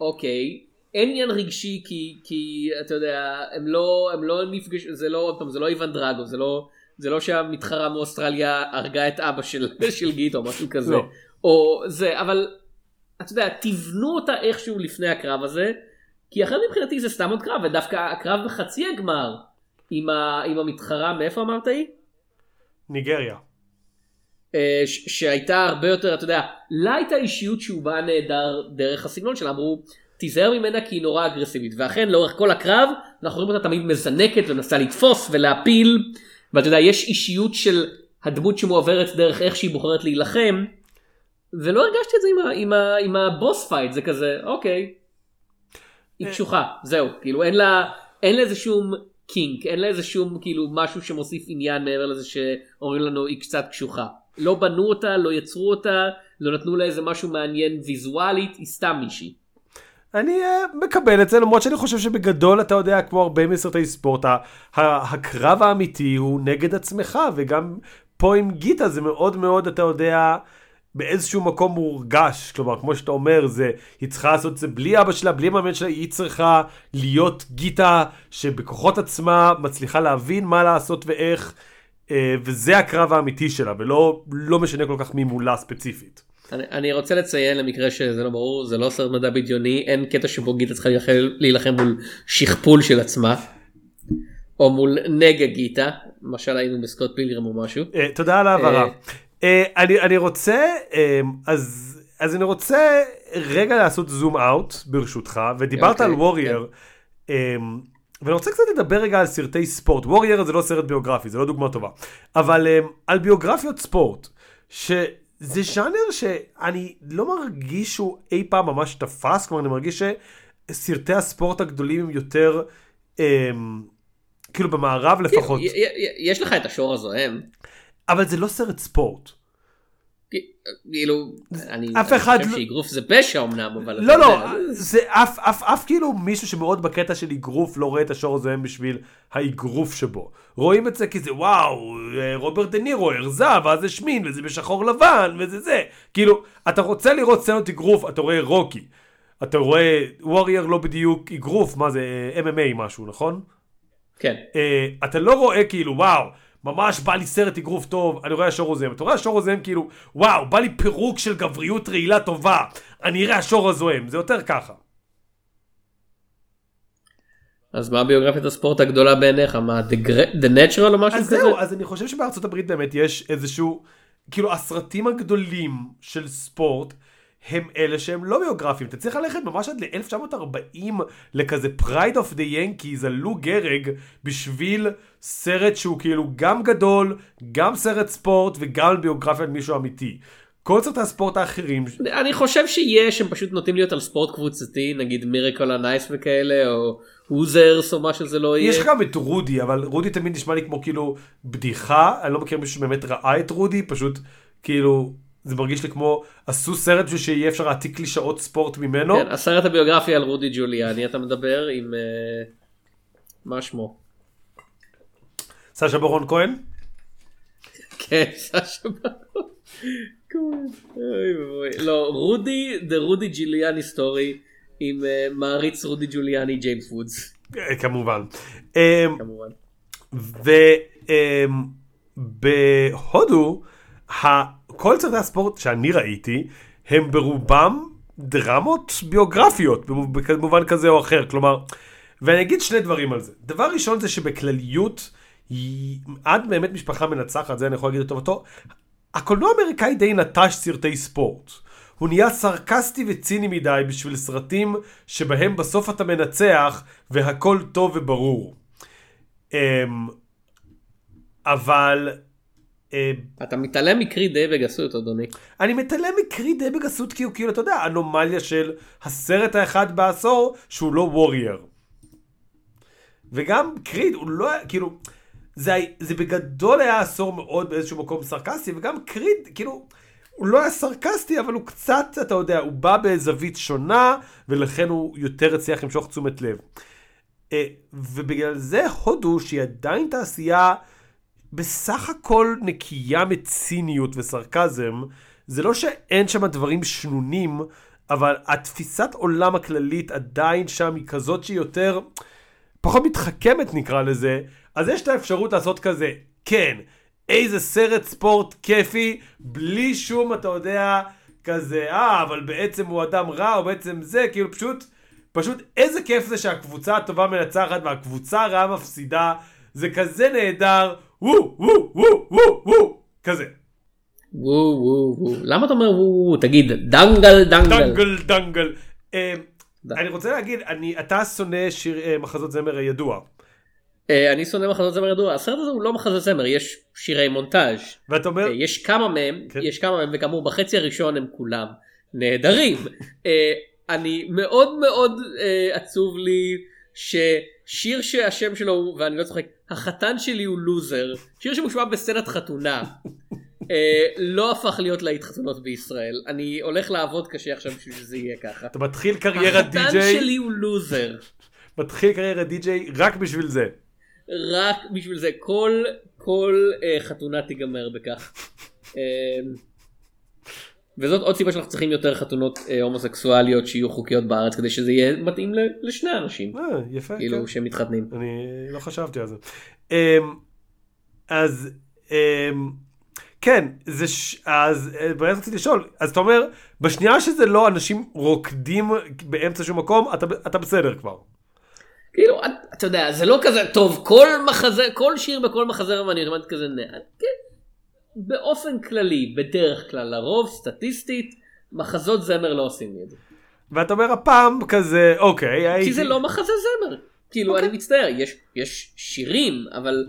[SPEAKER 3] אוקיי אין עניין רגשי כי כי אתה יודע הם לא הם לא נפגשו זה לא עוד פעם זה לא איוון דרגו זה לא זה לא שהמתחרה מאוסטרליה הרגה את אבא של של גיט או משהו כזה
[SPEAKER 2] לא.
[SPEAKER 3] או זה אבל אתה יודע תבנו אותה איכשהו לפני הקרב הזה כי אחרת מבחינתי זה סתם עוד קרב ודווקא הקרב בחצי הגמר עם, ה, עם המתחרה מאיפה אמרת היא?
[SPEAKER 2] ניגריה.
[SPEAKER 3] אה, ש- שהייתה הרבה יותר אתה יודע לה הייתה אישיות שהובא נהדר דרך הסגנון שלה אמרו תיזהר ממנה כי היא נורא אגרסיבית ואכן לאורך כל הקרב אנחנו רואים אותה תמיד מזנקת ומנסה לתפוס ולהפיל ואתה יודע יש אישיות של הדמות שמועברת דרך איך שהיא בוחרת להילחם ולא הרגשתי את זה עם, ה, עם, ה, עם ה boss fight זה כזה אוקיי. היא קשוחה זהו כאילו אין לה אין לה איזה שום קינק אין לה איזה שום כאילו משהו שמוסיף עניין מעבר לזה שאומרים לנו היא קצת קשוחה לא בנו אותה לא יצרו אותה לא נתנו לה איזה משהו מעניין ויזואלית היא סתם מישהי.
[SPEAKER 2] אני uh, מקבל את זה למרות שאני חושב שבגדול אתה יודע כמו הרבה מסרטי ספורט הקרב האמיתי הוא נגד עצמך וגם פה עם גיטה זה מאוד מאוד אתה יודע באיזשהו מקום מורגש כלומר כמו שאתה אומר זה היא צריכה לעשות את זה בלי אבא שלה בלי מאמן שלה היא צריכה להיות גיטה שבכוחות עצמה מצליחה להבין מה לעשות ואיך אה, וזה הקרב האמיתי שלה ולא לא משנה כל כך מי מולה ספציפית.
[SPEAKER 3] אני, אני רוצה לציין למקרה שזה לא ברור זה לא סרט מדע בדיוני אין קטע שבו גיטה צריכה להילחם, מול שכפול של עצמה. או מול נגה גיטה משל היינו בסקוט פילגרם או משהו.
[SPEAKER 2] Uh, תודה על ההעברה.
[SPEAKER 3] אה,
[SPEAKER 2] אני, אני רוצה, uh, אז, אז אני רוצה רגע לעשות זום אאוט ברשותך, ודיברת
[SPEAKER 3] אוקיי,
[SPEAKER 2] על וורייר, um, ואני רוצה קצת לדבר רגע על סרטי ספורט. וורייר זה לא סרט ביוגרפי, זה לא דוגמה טובה, אבל um, על ביוגרפיות ספורט, שזה ז'אנר שאני לא מרגיש שהוא אי פעם ממש תפס, כלומר אני מרגיש שסרטי הספורט הגדולים הם יותר, um, כאילו במערב לפחות,
[SPEAKER 3] י- י- יש לך את השור הזוהם.
[SPEAKER 2] אבל זה לא סרט ספורט.
[SPEAKER 3] כאילו אני חושב
[SPEAKER 2] לא-
[SPEAKER 3] שאגרוף זה פשע אמנם אבל
[SPEAKER 2] לא, לא, זה אף, כאילו מישהו שמאוד בקטע של אגרוף לא רואה את השור הזוהם בשביל האגרוף שבו. רואים את זה כי זה וואו, רוברט דה נירו הרזה, ואז זה שמין, וזה בשחור לבן, וזה זה. כאילו, אתה רוצה לראות סצנות אגרוף, אתה רואה רוקי. אתה רואה וורייר לא בדיוק אגרוף, מה זה, אה, MMA משהו, נכון?
[SPEAKER 3] כן
[SPEAKER 2] אה, אתה לא רואה כאילו וואו ממש בא לי סרט אגרוף טוב אני רואה השור הזוהם אתה רואה השור הזוהם כאילו וואו בא לי פירוק של גבריות רעילה טובה אני אראה השור הזוהם זה יותר ככה.
[SPEAKER 3] אז מה ביוגרפיית הספורט הגדולה בעיניך מה The Gra- The Natural או משהו
[SPEAKER 2] אז
[SPEAKER 3] כזה?
[SPEAKER 2] זהו אז אני חושב שבארצות הברית באמת יש איזשהו כאילו הסרטים הגדולים של ספורט. הם אלה שהם לא ביוגרפיים, אתה צריך ללכת ממש עד ל-1940 לכזה Pride of the Yankees על לו גריג בשביל סרט שהוא כאילו גם גדול, גם סרט ספורט וגם ביוגרפיית מישהו אמיתי. כל סרטי הספורט האחרים,
[SPEAKER 3] אני חושב שיש הם פשוט נוטים להיות על ספורט קבוצתי נגיד Miracle on Ice וכאלה או Hoosiers או מה שזה לא יהיה.
[SPEAKER 2] יש גם את רודי, אבל רודי תמיד נשמע לי כמו כאילו בדיחה, אני לא מכיר מישהו שבאמת ראה את רודי, פשוט כאילו זה מרגיש לי כמו עשו סרט בשביל שיהיה אפשר להעתיק קלישאות ספורט ממנו.
[SPEAKER 3] כן, הסרט הביוגרפי על רודי ג'וליאני אתה מדבר עם אה, מה שמו?
[SPEAKER 2] סשה ברון כהן?
[SPEAKER 3] כן, סשה ברון. כהן. לא, רודי, The Rudy Giuliani Story עם אה, מעריץ רודי ג'וליאני ג'יימס וודס
[SPEAKER 2] אה, כמובן. אמ,
[SPEAKER 3] כמובן.
[SPEAKER 2] ובהודו, כל סרטי הספורט שאני ראיתי, הם ברובם דרמות ביוגרפיות, במובן כזה או אחר. כלומר, ואני אגיד שני דברים על זה. דבר ראשון זה שבכלליות, עד באמת משפחה מנצחת, זה אני יכול להגיד לטובתו, הקולנוע האמריקאי די נטש סרטי ספורט. הוא נהיה סרקסטי וציני מדי בשביל סרטים שבהם בסוף אתה מנצח והכל טוב וברור. אמ, אבל
[SPEAKER 3] אתה מתעלם מקרי די בגסות אדוני.
[SPEAKER 2] אני מתעלם מקרי די בגסות כי הוא כאילו, אתה יודע, אנומליה של הסרט האחד בעשור שהוא לא וורייר. וגם קריד, הוא לא כאילו, זה, זה בגדול היה עשור מאוד באיזשהו מקום סרקסטי, וגם קריד, כאילו, הוא לא היה סרקסטי, אבל הוא קצת, אתה יודע, הוא בא בזווית שונה, ולכן הוא יותר הצליח למשוך תשומת לב. אה, ובגלל זה הודו, שהיא עדיין תעשייה בסך הכל נקייה מציניות וסרקזם, זה לא שאין שם דברים שנונים, אבל התפיסת עולם הכללית עדיין שם היא כזאת שהיא יותר, פחות מתחכמת נקרא לזה, אז יש את האפשרות לעשות כזה, כן, איזה סרט ספורט כיפי, בלי שום, אתה יודע, כזה, אה, אבל בעצם הוא אדם רע, או בעצם זה, כאילו פשוט, פשוט איזה כיף זה שהקבוצה הטובה מנצחת והקבוצה הרעה מפסידה, זה כזה נהדר, וואו, וואו, וואו, וואו, וואו, כזה.
[SPEAKER 3] וואו וואו וואו. למה אתה אומר וואו? תגיד דנגל דנגל.
[SPEAKER 2] דנגל דנגל. אה, אני רוצה להגיד, אני, אתה שונא שיר אה, מחזות זמר ידוע,
[SPEAKER 3] אה, אני שונא מחזות זמר ידוע. הסרט הזה הוא לא מחזות זמר יש שירי מונטאז'.
[SPEAKER 2] ואתה אומר,
[SPEAKER 3] יש כמה מהם,
[SPEAKER 2] כן.
[SPEAKER 3] יש כמה מהם, וכאמור בחצי הראשון הם כולם נהדרים. אני מאוד מאוד עצוב לי ששיר שהשם שלו הוא, ואני לא צוחק, החתן שלי הוא לוזר, שיר שמושמע בסצנת חתונה, אה, לא הפך להיות להיט חתונות בישראל. אני הולך לעבוד קשה עכשיו בשביל שזה יהיה ככה.
[SPEAKER 2] אתה מתחיל קריירת
[SPEAKER 3] החתן
[SPEAKER 2] די-ג'יי,
[SPEAKER 3] שלי הוא לוזר.
[SPEAKER 2] מתחיל קריירת די-ג'יי רק בשביל זה.
[SPEAKER 3] רק בשביל זה כל כל uh, חתונה תיגמר בכך. Uh, וזאת עוד סיבה שאנחנו צריכים יותר חתונות uh, הומוסקסואליות שיהיו חוקיות בארץ כדי שזה יהיה מתאים ל- לשני אנשים
[SPEAKER 2] אה, יפה, כן.
[SPEAKER 3] כאילו שמתחתנים.
[SPEAKER 2] אני לא חשבתי על זה. אמ, אז אמ, כן, זה ש... אז אה, באמת רציתי לשאול, אז אתה אומר, בשנייה שזה לא אנשים רוקדים באמצע שום מקום, אתה, אתה בסדר כבר.
[SPEAKER 3] כאילו את- אתה יודע זה לא כזה טוב כל מחזה כל שיר בכל מחזר ואני אומרת כזה כן. באופן כללי בדרך כלל לרוב סטטיסטית מחזות זמר לא עושים לי את זה.
[SPEAKER 2] ואתה אומר הפעם כזה, אוקיי, הייתי...
[SPEAKER 3] כי זה לא מחזה זמר. כאילו
[SPEAKER 2] אוקיי.
[SPEAKER 3] אני מצטער, יש, יש שירים, אבל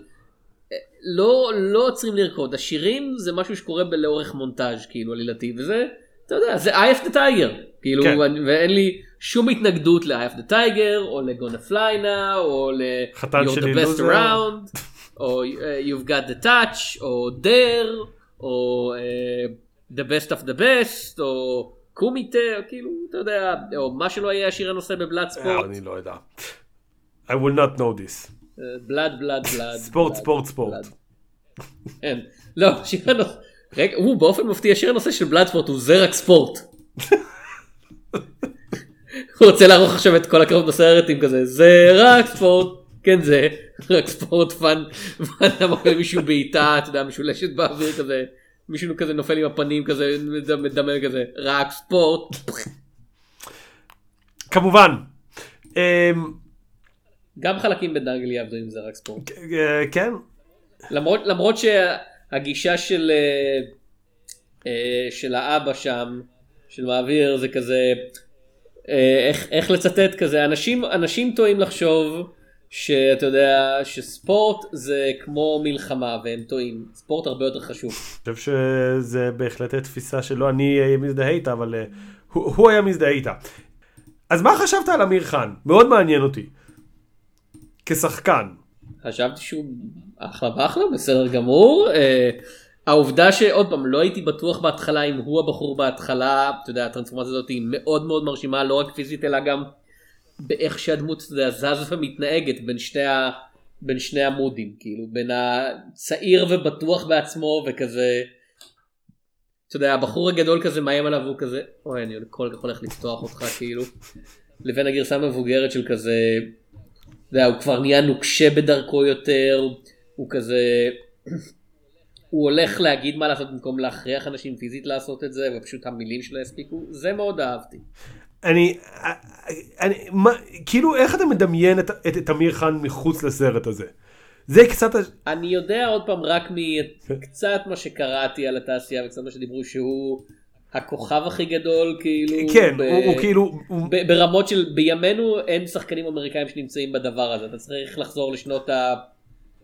[SPEAKER 3] אה, לא, לא עוצרים לרקוד. השירים זה משהו שקורה לאורך מונטאז' כאילו עלילתי, וזה, אתה יודע, זה eye of the tiger. כאילו,
[SPEAKER 2] כן.
[SPEAKER 3] אני- ואין לי שום התנגדות ל-eye of the tiger, או ל-gonna fly now, או ל-
[SPEAKER 2] חתן
[SPEAKER 3] you're
[SPEAKER 2] שלי
[SPEAKER 3] the best around, או uh, you've got the touch, או dare, או uh, the best of the best, או קומיטה, או כאילו, אתה יודע, או מה שלא יהיה השיר הנושא בבלאד
[SPEAKER 2] אה,
[SPEAKER 3] ספורט.
[SPEAKER 2] אני לא יודע. I will not know this.
[SPEAKER 3] בלאד בלאד בלאד.
[SPEAKER 2] ספורט, ספורט, ספורט.
[SPEAKER 3] כן. לא, שיר הנושא. רגע, הוא באופן מפתיע שיר הנושא של בלאד ספורט הוא זה רק ספורט. הוא רוצה לערוך עכשיו את כל הקרב בסרט עם כזה זה רק ספורט. כן זה רק ספורט פאן. מישהו בעיטה אתה יודע משולשת באוויר כזה. מישהו כזה נופל עם הפנים כזה מדמם כזה רק ספורט.
[SPEAKER 2] כמובן. אמ,
[SPEAKER 3] גם חלקים בדנגל יעבדו עם זה רק ספורט.
[SPEAKER 2] אה, כן,
[SPEAKER 3] למרות למרות שהגישה של אה, אה, של האבא שם של מעביר זה כזה איך איך לצטט כזה אנשים אנשים טועים לחשוב שאתה יודע שספורט זה כמו מלחמה והם טועים ספורט הרבה יותר חשוב.
[SPEAKER 2] אני חושב שזה בהחלט תפיסה שלא אני אה, מזדהה איתה, אבל אה, הוא, הוא היה מזדהה איתה. אז מה חשבת על אמיר חן? מאוד מעניין אותי. כשחקן.
[SPEAKER 3] חשבתי שהוא אחלה ואחלה בסדר גמור אה, העובדה שעוד פעם לא הייתי בטוח בהתחלה אם הוא הבחור בהתחלה, אתה יודע, הטרנספורמציה הזאת היא מאוד מאוד מרשימה, לא רק פיזית אלא גם באיך שהדמות, זזה ומתנהגת בין שני, ה... בין שני המודים, כאילו, בין הצעיר ובטוח בעצמו וכזה, אתה יודע, הבחור הגדול כזה מאיים עליו והוא כזה, אוי, אני כל כך הולך לפתוח אותך, כאילו, לבין הגרסה המבוגרת של כזה, אתה יודע, הוא כבר נהיה נוקשה בדרכו יותר, הוא כזה... הוא הולך להגיד מה לעשות במקום להכריח אנשים פיזית לעשות את זה ופשוט המילים שלו יספיקו זה מאוד אהבתי.
[SPEAKER 2] אני, אני מה, כאילו איך אתה מדמיין את, את, את אמיר חן מחוץ לסרט הזה? זה קצת...
[SPEAKER 3] אני יודע עוד פעם רק מקצת מה שקראתי על התעשייה וקצת מה שדיברו שהוא הכוכב הכי גדול כאילו
[SPEAKER 2] כן ב... הוא, הוא כאילו
[SPEAKER 3] ב... ברמות של בימינו אין שחקנים אמריקאים שנמצאים בדבר הזה אתה צריך לחזור לשנות ה...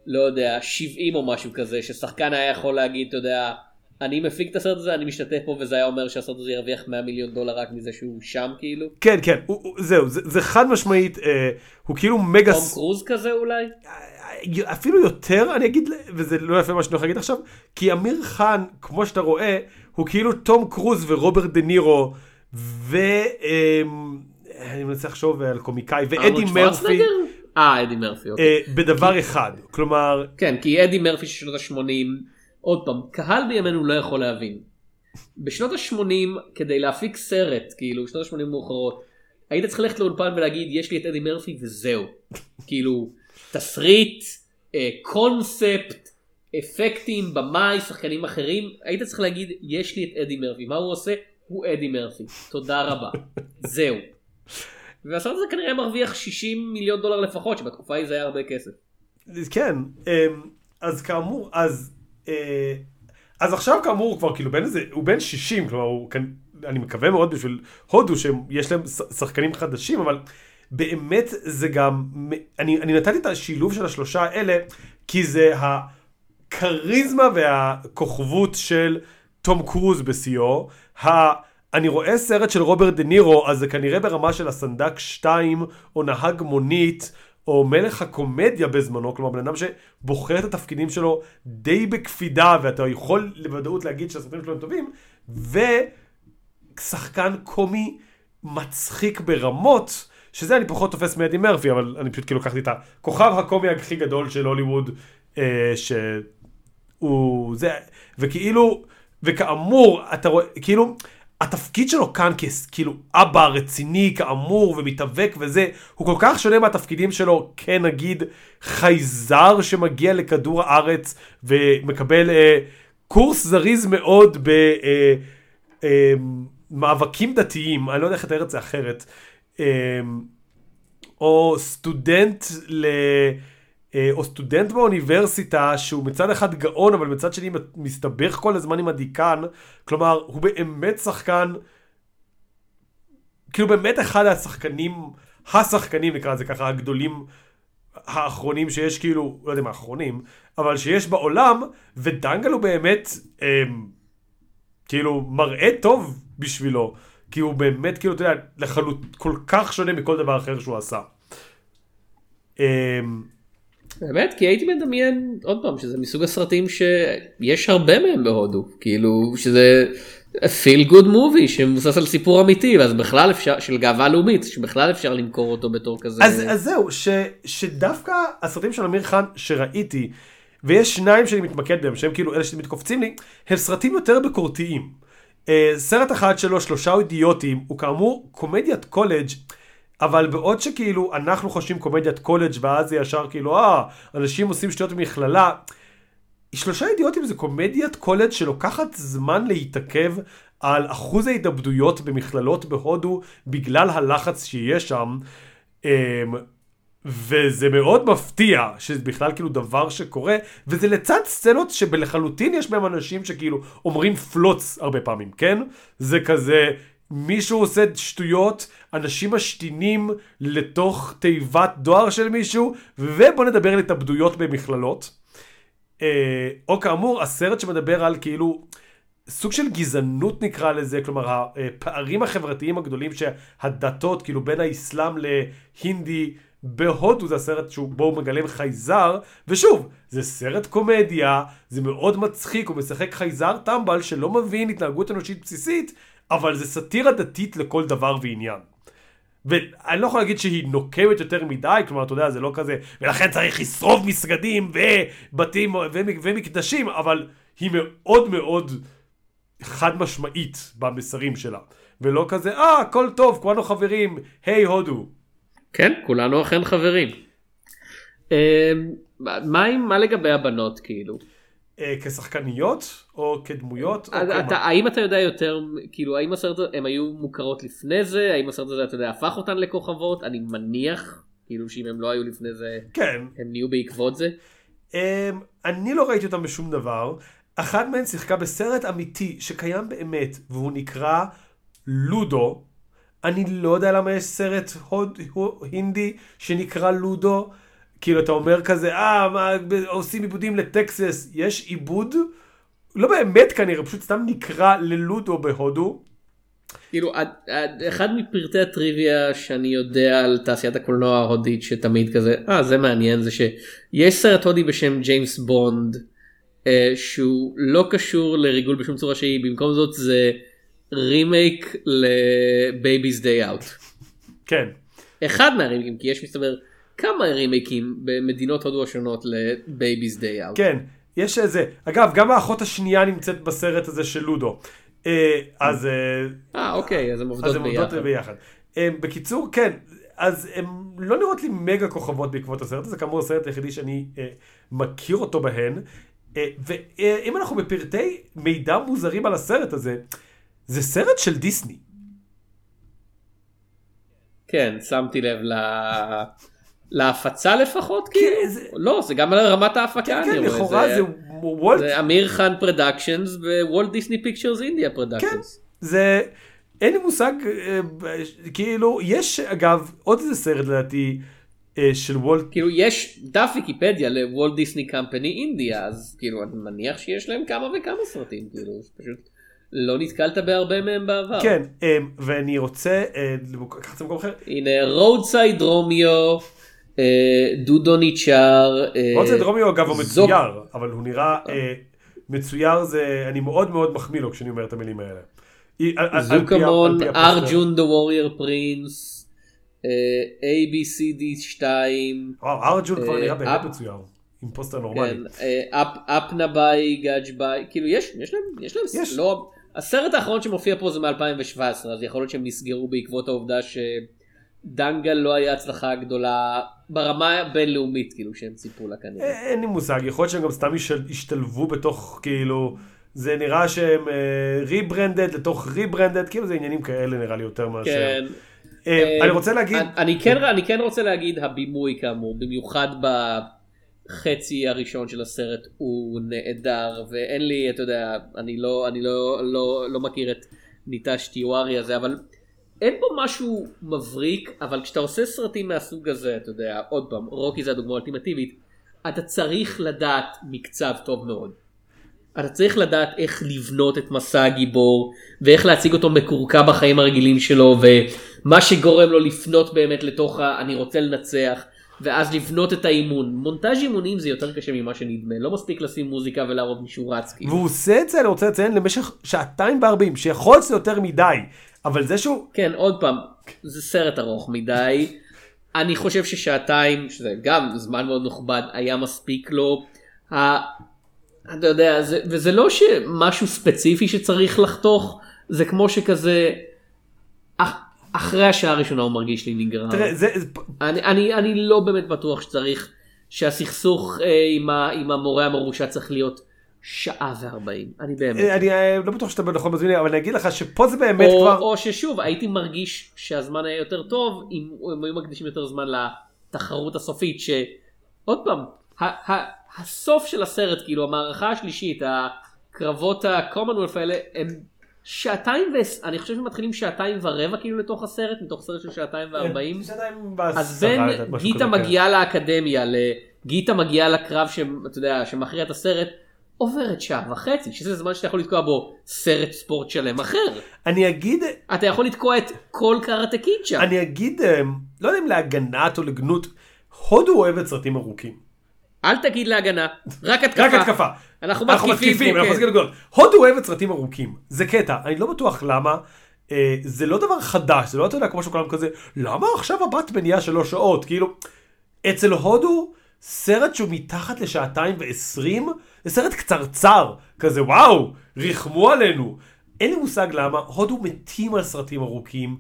[SPEAKER 3] לא יודע, 70 או משהו כזה, ששחקן היה יכול להגיד, אתה יודע, אני מפיק את הסרט הזה, אני משתתף פה, וזה היה אומר שהסרט הזה ירוויח 100 מיליון דולר רק מזה שהוא שם כאילו.
[SPEAKER 2] כן, כן, הוא, הוא, זהו, זה, זה חד משמעית, אה, הוא כאילו מגה...
[SPEAKER 3] תום קרוז כזה אולי?
[SPEAKER 2] אה, אפילו יותר, אני אגיד, וזה לא יפה מה שאני הולך להגיד עכשיו, כי אמיר חן, כמו שאתה רואה, הוא כאילו תום קרוז ורוברט דה נירו, ו... אה, אני מנסה לחשוב על קומיקאי, ואדי מרפי.
[SPEAKER 3] אה, אדי מרפי. אוקיי.
[SPEAKER 2] אה, בדבר אחד, כלומר...
[SPEAKER 3] כן, כי אדי מרפי של שנות ה-80, עוד פעם, קהל בימינו לא יכול להבין. בשנות ה-80, כדי להפיק סרט, כאילו, שנות ה-80 מאוחרות, היית צריך ללכת לאולפן ולהגיד, יש לי את אדי מרפי וזהו. כאילו, תסריט, אה, קונספט, אפקטים, במאי, שחקנים אחרים, היית צריך להגיד, יש לי את אדי מרפי. מה הוא עושה? הוא אדי מרפי. תודה רבה. זהו. והסרט הזה כנראה מרוויח 60 מיליון דולר לפחות שבתקופה ההיא זה היה הרבה כסף.
[SPEAKER 2] כן אמ, אז כאמור אז אה, אז עכשיו כאמור הוא כבר כאילו בין איזה הוא בין 60 כלומר הוא אני מקווה מאוד בשביל הודו שיש להם שחקנים חדשים אבל באמת זה גם אני, אני נתתי את השילוב של השלושה האלה כי זה הכריזמה והכוכבות של תום קרוז בשיאו. אני רואה סרט של רוברט דה נירו, אז זה כנראה ברמה של הסנדק 2, או נהג מונית, או מלך הקומדיה בזמנו, כלומר בן אדם שבוחר את התפקידים שלו די בקפידה, ואתה יכול לוודאות להגיד שהסרטים שלו הם טובים, ושחקן קומי מצחיק ברמות, שזה אני פחות תופס מאדי מרפי, אבל אני פשוט כאילו לקחתי את הכוכב הקומי הכי גדול של הוליווד, אה, שהוא זה, וכאילו, וכאמור, אתה רואה, כאילו, התפקיד שלו כאן ככאילו אבא רציני כאמור ומתאבק וזה, הוא כל כך שונה מהתפקידים שלו כן נגיד חייזר שמגיע לכדור הארץ ומקבל אה, קורס זריז מאוד במאבקים אה, אה, דתיים, אני לא יודע איך לתאר את זה אחרת, אה, או סטודנט ל... אה, או סטודנט באוניברסיטה שהוא מצד אחד גאון אבל מצד שני מסתבך כל הזמן עם הדיקן כלומר הוא באמת שחקן כאילו באמת אחד השחקנים השחקנים נקרא לזה ככה הגדולים האחרונים שיש כאילו לא יודע מה האחרונים אבל שיש בעולם ודנגל הוא באמת אמ, כאילו מראה טוב בשבילו כי הוא באמת כאילו אתה יודע לחלוט כל כך שונה מכל דבר אחר שהוא עשה. אמ,
[SPEAKER 3] באמת כי הייתי מדמיין עוד פעם שזה מסוג הסרטים שיש הרבה מהם בהודו כאילו שזה פיל גוד מובי שמבוסס על סיפור אמיתי ואז בכלל אפשר של גאווה לאומית שבכלל אפשר למכור אותו בתור כזה.
[SPEAKER 2] אז, אז זהו ש, שדווקא הסרטים של אמיר חאן שראיתי ויש שניים שאני מתמקד בהם שהם כאילו אלה שמתקופצים לי הם סרטים יותר ביקורתיים. Uh, סרט אחד שלו שלושה אידיוטים הוא כאמור קומדיית קולג' אבל בעוד שכאילו אנחנו חושבים קומדיית קולג' ואז זה ישר כאילו אה אנשים עושים שטויות במכללה. שלושה אידיוטים זה קומדיית קולג' שלוקחת זמן להתעכב על אחוז ההתאבדויות במכללות בהודו בגלל הלחץ שיש שם. אמ, וזה מאוד מפתיע שזה בכלל כאילו דבר שקורה וזה לצד סצנות שבלחלוטין יש בהם אנשים שכאילו אומרים פלוץ הרבה פעמים כן זה כזה מישהו עושה שטויות, אנשים משתינים לתוך תיבת דואר של מישהו, ובוא נדבר על התאבדויות במכללות. אה, או כאמור, הסרט שמדבר על כאילו סוג של גזענות נקרא לזה, כלומר הפערים החברתיים הגדולים שהדתות, כאילו בין האסלאם להינדי, בהודו זה הסרט שבו הוא מגלם חייזר, ושוב, זה סרט קומדיה, זה מאוד מצחיק, הוא משחק חייזר טמבל שלא מבין התנהגות אנושית בסיסית, אבל זה סאטירה דתית לכל דבר ועניין. ואני לא יכול להגיד שהיא נוקבת יותר מדי, כלומר, אתה יודע, זה לא כזה, ולכן צריך לשרוף מסגדים ובתים ומקדשים, אבל היא מאוד מאוד חד משמעית במסרים שלה. ולא כזה, אה, הכל טוב, כולנו חברים, היי hey, הודו.
[SPEAKER 3] כן, כולנו אכן חברים. מה, מה לגבי הבנות כאילו?
[SPEAKER 2] אה, כשחקניות או כדמויות? או
[SPEAKER 3] אתה, האם אתה יודע יותר, כאילו האם הסרט הם היו מוכרות לפני זה, האם הסרט הזה אתה יודע הפך אותן לכוכבות, אני מניח כאילו שאם הם לא היו לפני זה,
[SPEAKER 2] כן.
[SPEAKER 3] הם נהיו בעקבות זה.
[SPEAKER 2] אה, אני לא ראיתי אותם בשום דבר, אחת מהן שיחקה בסרט אמיתי שקיים באמת והוא נקרא לודו. אני לא יודע למה יש סרט הוד, הינדי שנקרא לודו. כאילו אתה אומר כזה, אה, מה, עושים עיבודים לטקסס, יש עיבוד? לא באמת כנראה, פשוט סתם נקרא ללודו בהודו.
[SPEAKER 3] כאילו, אחד מפרטי הטריוויה שאני יודע על תעשיית הקולנוע ההודית שתמיד כזה, אה, זה מעניין, זה שיש סרט הודי בשם ג'יימס בונד, אה, שהוא לא קשור לריגול בשום צורה שהיא, במקום זאת זה רימייק ל Baby's Day Out.
[SPEAKER 2] כן.
[SPEAKER 3] אחד מהרימייקים, כי יש מסתבר כמה רימייקים במדינות הודו השונות ל Baby's Day Out.
[SPEAKER 2] כן, יש איזה, אגב, גם האחות השנייה נמצאת בסרט הזה של לודו. אה, אז...
[SPEAKER 3] אה, אה, אוקיי, אז הן עובדות ביחד. אז הן עובדות ביחד.
[SPEAKER 2] בקיצור, כן, אז הן לא נראות לי מגה כוכבות בעקבות הסרט הזה, כאמור הסרט היחידי שאני מכיר אותו בהן. ואם אנחנו בפרטי מידע מוזרים על הסרט הזה, זה סרט של דיסני.
[SPEAKER 3] כן, שמתי לב ל... להפצה לפחות כן, כאילו? זה... לא, זה גם על רמת ההפקה
[SPEAKER 2] כן, כן, לכאורה זה... זה וולט...
[SPEAKER 3] זה אמיר חאן פרדקשנס ווולט דיסני פיקצ'רס אינדיה פרדקשנס.
[SPEAKER 2] כן, זה... אין לי מושג, אה, כאילו, יש אגב עוד איזה סרט לדעתי אה, של וולט...
[SPEAKER 3] כאילו יש דף ויקיפדיה ל Walt Disney Company India, אז כאילו אני מניח שיש להם כמה וכמה סרטים, כאילו, פשוט... לא נתקלת בהרבה מהם בעבר.
[SPEAKER 2] כן, אה, ואני רוצה לקחת את זה במקום אחר.
[SPEAKER 3] הנה Roadside Romeo, דודו ניצ'אר.
[SPEAKER 2] רודסייד דרומיו אגב הוא מצויר, אבל הוא נראה מצויר זה, אני מאוד מאוד מחמיא לו כשאני אומר את המילים האלה.
[SPEAKER 3] זוקמון, ארג'ון דה וורייר פרינס, ABCD 2.
[SPEAKER 2] וואו, ארג'ון כבר נראה באמת מצויר. עם פוסטר נורמלי.
[SPEAKER 3] כן, אפנה ביי, גאג' ביי, כאילו יש, יש להם, יש להם, יש. לא, הסרט האחרון שמופיע פה זה מ-2017, אז יכול להיות שהם נסגרו בעקבות העובדה שדנגל לא היה הצלחה גדולה ברמה הבינלאומית, כאילו, שהם ציפו לה כנראה.
[SPEAKER 2] אין לי מושג, יכול להיות שהם גם סתם השתלבו בתוך, כאילו, זה נראה שהם ריברנדד לתוך ריברנדד, כאילו זה עניינים כאלה נראה לי יותר מאשר. כן. אני רוצה להגיד...
[SPEAKER 3] אני כן, אני כן רוצה להגיד הבימוי כאמור, במיוחד ב... החצי הראשון של הסרט הוא נהדר ואין לי אתה יודע אני לא אני לא לא לא מכיר את ניטש טיוארי הזה אבל אין פה משהו מבריק אבל כשאתה עושה סרטים מהסוג הזה אתה יודע עוד פעם רוקי זה הדוגמה האולטימטיבית אתה צריך לדעת מקצב טוב מאוד. אתה צריך לדעת איך לבנות את מסע הגיבור ואיך להציג אותו מקורקע בחיים הרגילים שלו ומה שגורם לו לפנות באמת לתוך ה... אני רוצה לנצח ואז לבנות את האימון. מונטאז' אימונים זה יותר קשה ממה שנדמה, לא מספיק לשים מוזיקה ולהראות מישהו רץ כאילו.
[SPEAKER 2] והוא עושה את זה, אני רוצה לציין, למשך שעתיים בארבעים, שיכול להיות יותר מדי, אבל זה שהוא...
[SPEAKER 3] כן, עוד פעם, זה סרט ארוך מדי. אני חושב ששעתיים, שזה גם זמן מאוד מכובד, היה מספיק לו. ה... אתה יודע, זה, וזה לא שמשהו ספציפי שצריך לחתוך, זה כמו שכזה, אחרי השעה הראשונה הוא מרגיש לי נגרר. תראה, זה... אני, אני, אני לא באמת בטוח שצריך, שהסכסוך אה, עם, ה, עם המורה המרושע צריך להיות שעה וארבעים. אני באמת.
[SPEAKER 2] אה, אני אה, לא בטוח שאתה בנכון מזמיני, אבל אני אגיד לך שפה זה באמת או, כבר...
[SPEAKER 3] או ששוב, הייתי מרגיש שהזמן היה יותר טוב, אם הם היו מקדישים יותר זמן לתחרות הסופית, שעוד פעם, ה, ה, הסוף של הסרט, כאילו המערכה השלישית, הקרבות הקומנוולף האלה, הם... שעתיים ו... אני חושב שמתחילים שעתיים ורבע כאילו לתוך הסרט, מתוך סרט של שעתיים וארבעים. אז בין גיטה מגיעה לאקדמיה, לגיטה מגיעה לקרב שאתה יודע, שמכריע את הסרט, עוברת שעה וחצי, שזה זמן שאתה יכול לתקוע בו סרט ספורט שלם אחר.
[SPEAKER 2] אני אגיד,
[SPEAKER 3] אתה יכול לתקוע את כל קראטה קיד שם.
[SPEAKER 2] אני אגיד, אה, לא יודע אם להגנת או לגנות, הודו אוהבת סרטים ארוכים.
[SPEAKER 3] אל תגיד להגנה, רק התקפה.
[SPEAKER 2] רק התקפה.
[SPEAKER 3] אנחנו
[SPEAKER 2] אנחנו
[SPEAKER 3] מתקיפים פה,
[SPEAKER 2] אנחנו
[SPEAKER 3] כן.
[SPEAKER 2] מתקיפים גדול. הודו אוהבת סרטים ארוכים, זה קטע, אני לא בטוח למה. אה, זה לא דבר חדש, זה לא אתה יודע כמו שכולם כזה, למה עכשיו הבטמן נהיה שלוש שעות? כאילו, אצל הודו, סרט שהוא מתחת לשעתיים ועשרים, זה סרט קצרצר, כזה וואו, ריחמו עלינו. אין לי מושג למה, הודו מתים על סרטים ארוכים.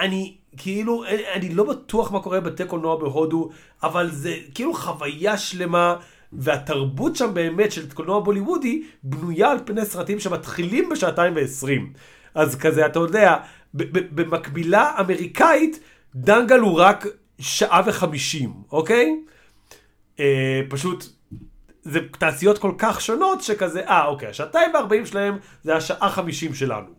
[SPEAKER 2] אני כאילו, אני לא בטוח מה קורה בבתי קולנוע בהודו, אבל זה כאילו חוויה שלמה, והתרבות שם באמת של קולנוע בוליוודי בנויה על פני סרטים שמתחילים בשעתיים ועשרים. אז כזה, אתה יודע, במקבילה אמריקאית, דנגל הוא רק שעה וחמישים, אוקיי? אה, פשוט, זה תעשיות כל כך שונות שכזה, אה, אוקיי, השעתיים וארבעים שלהם זה השעה חמישים שלנו.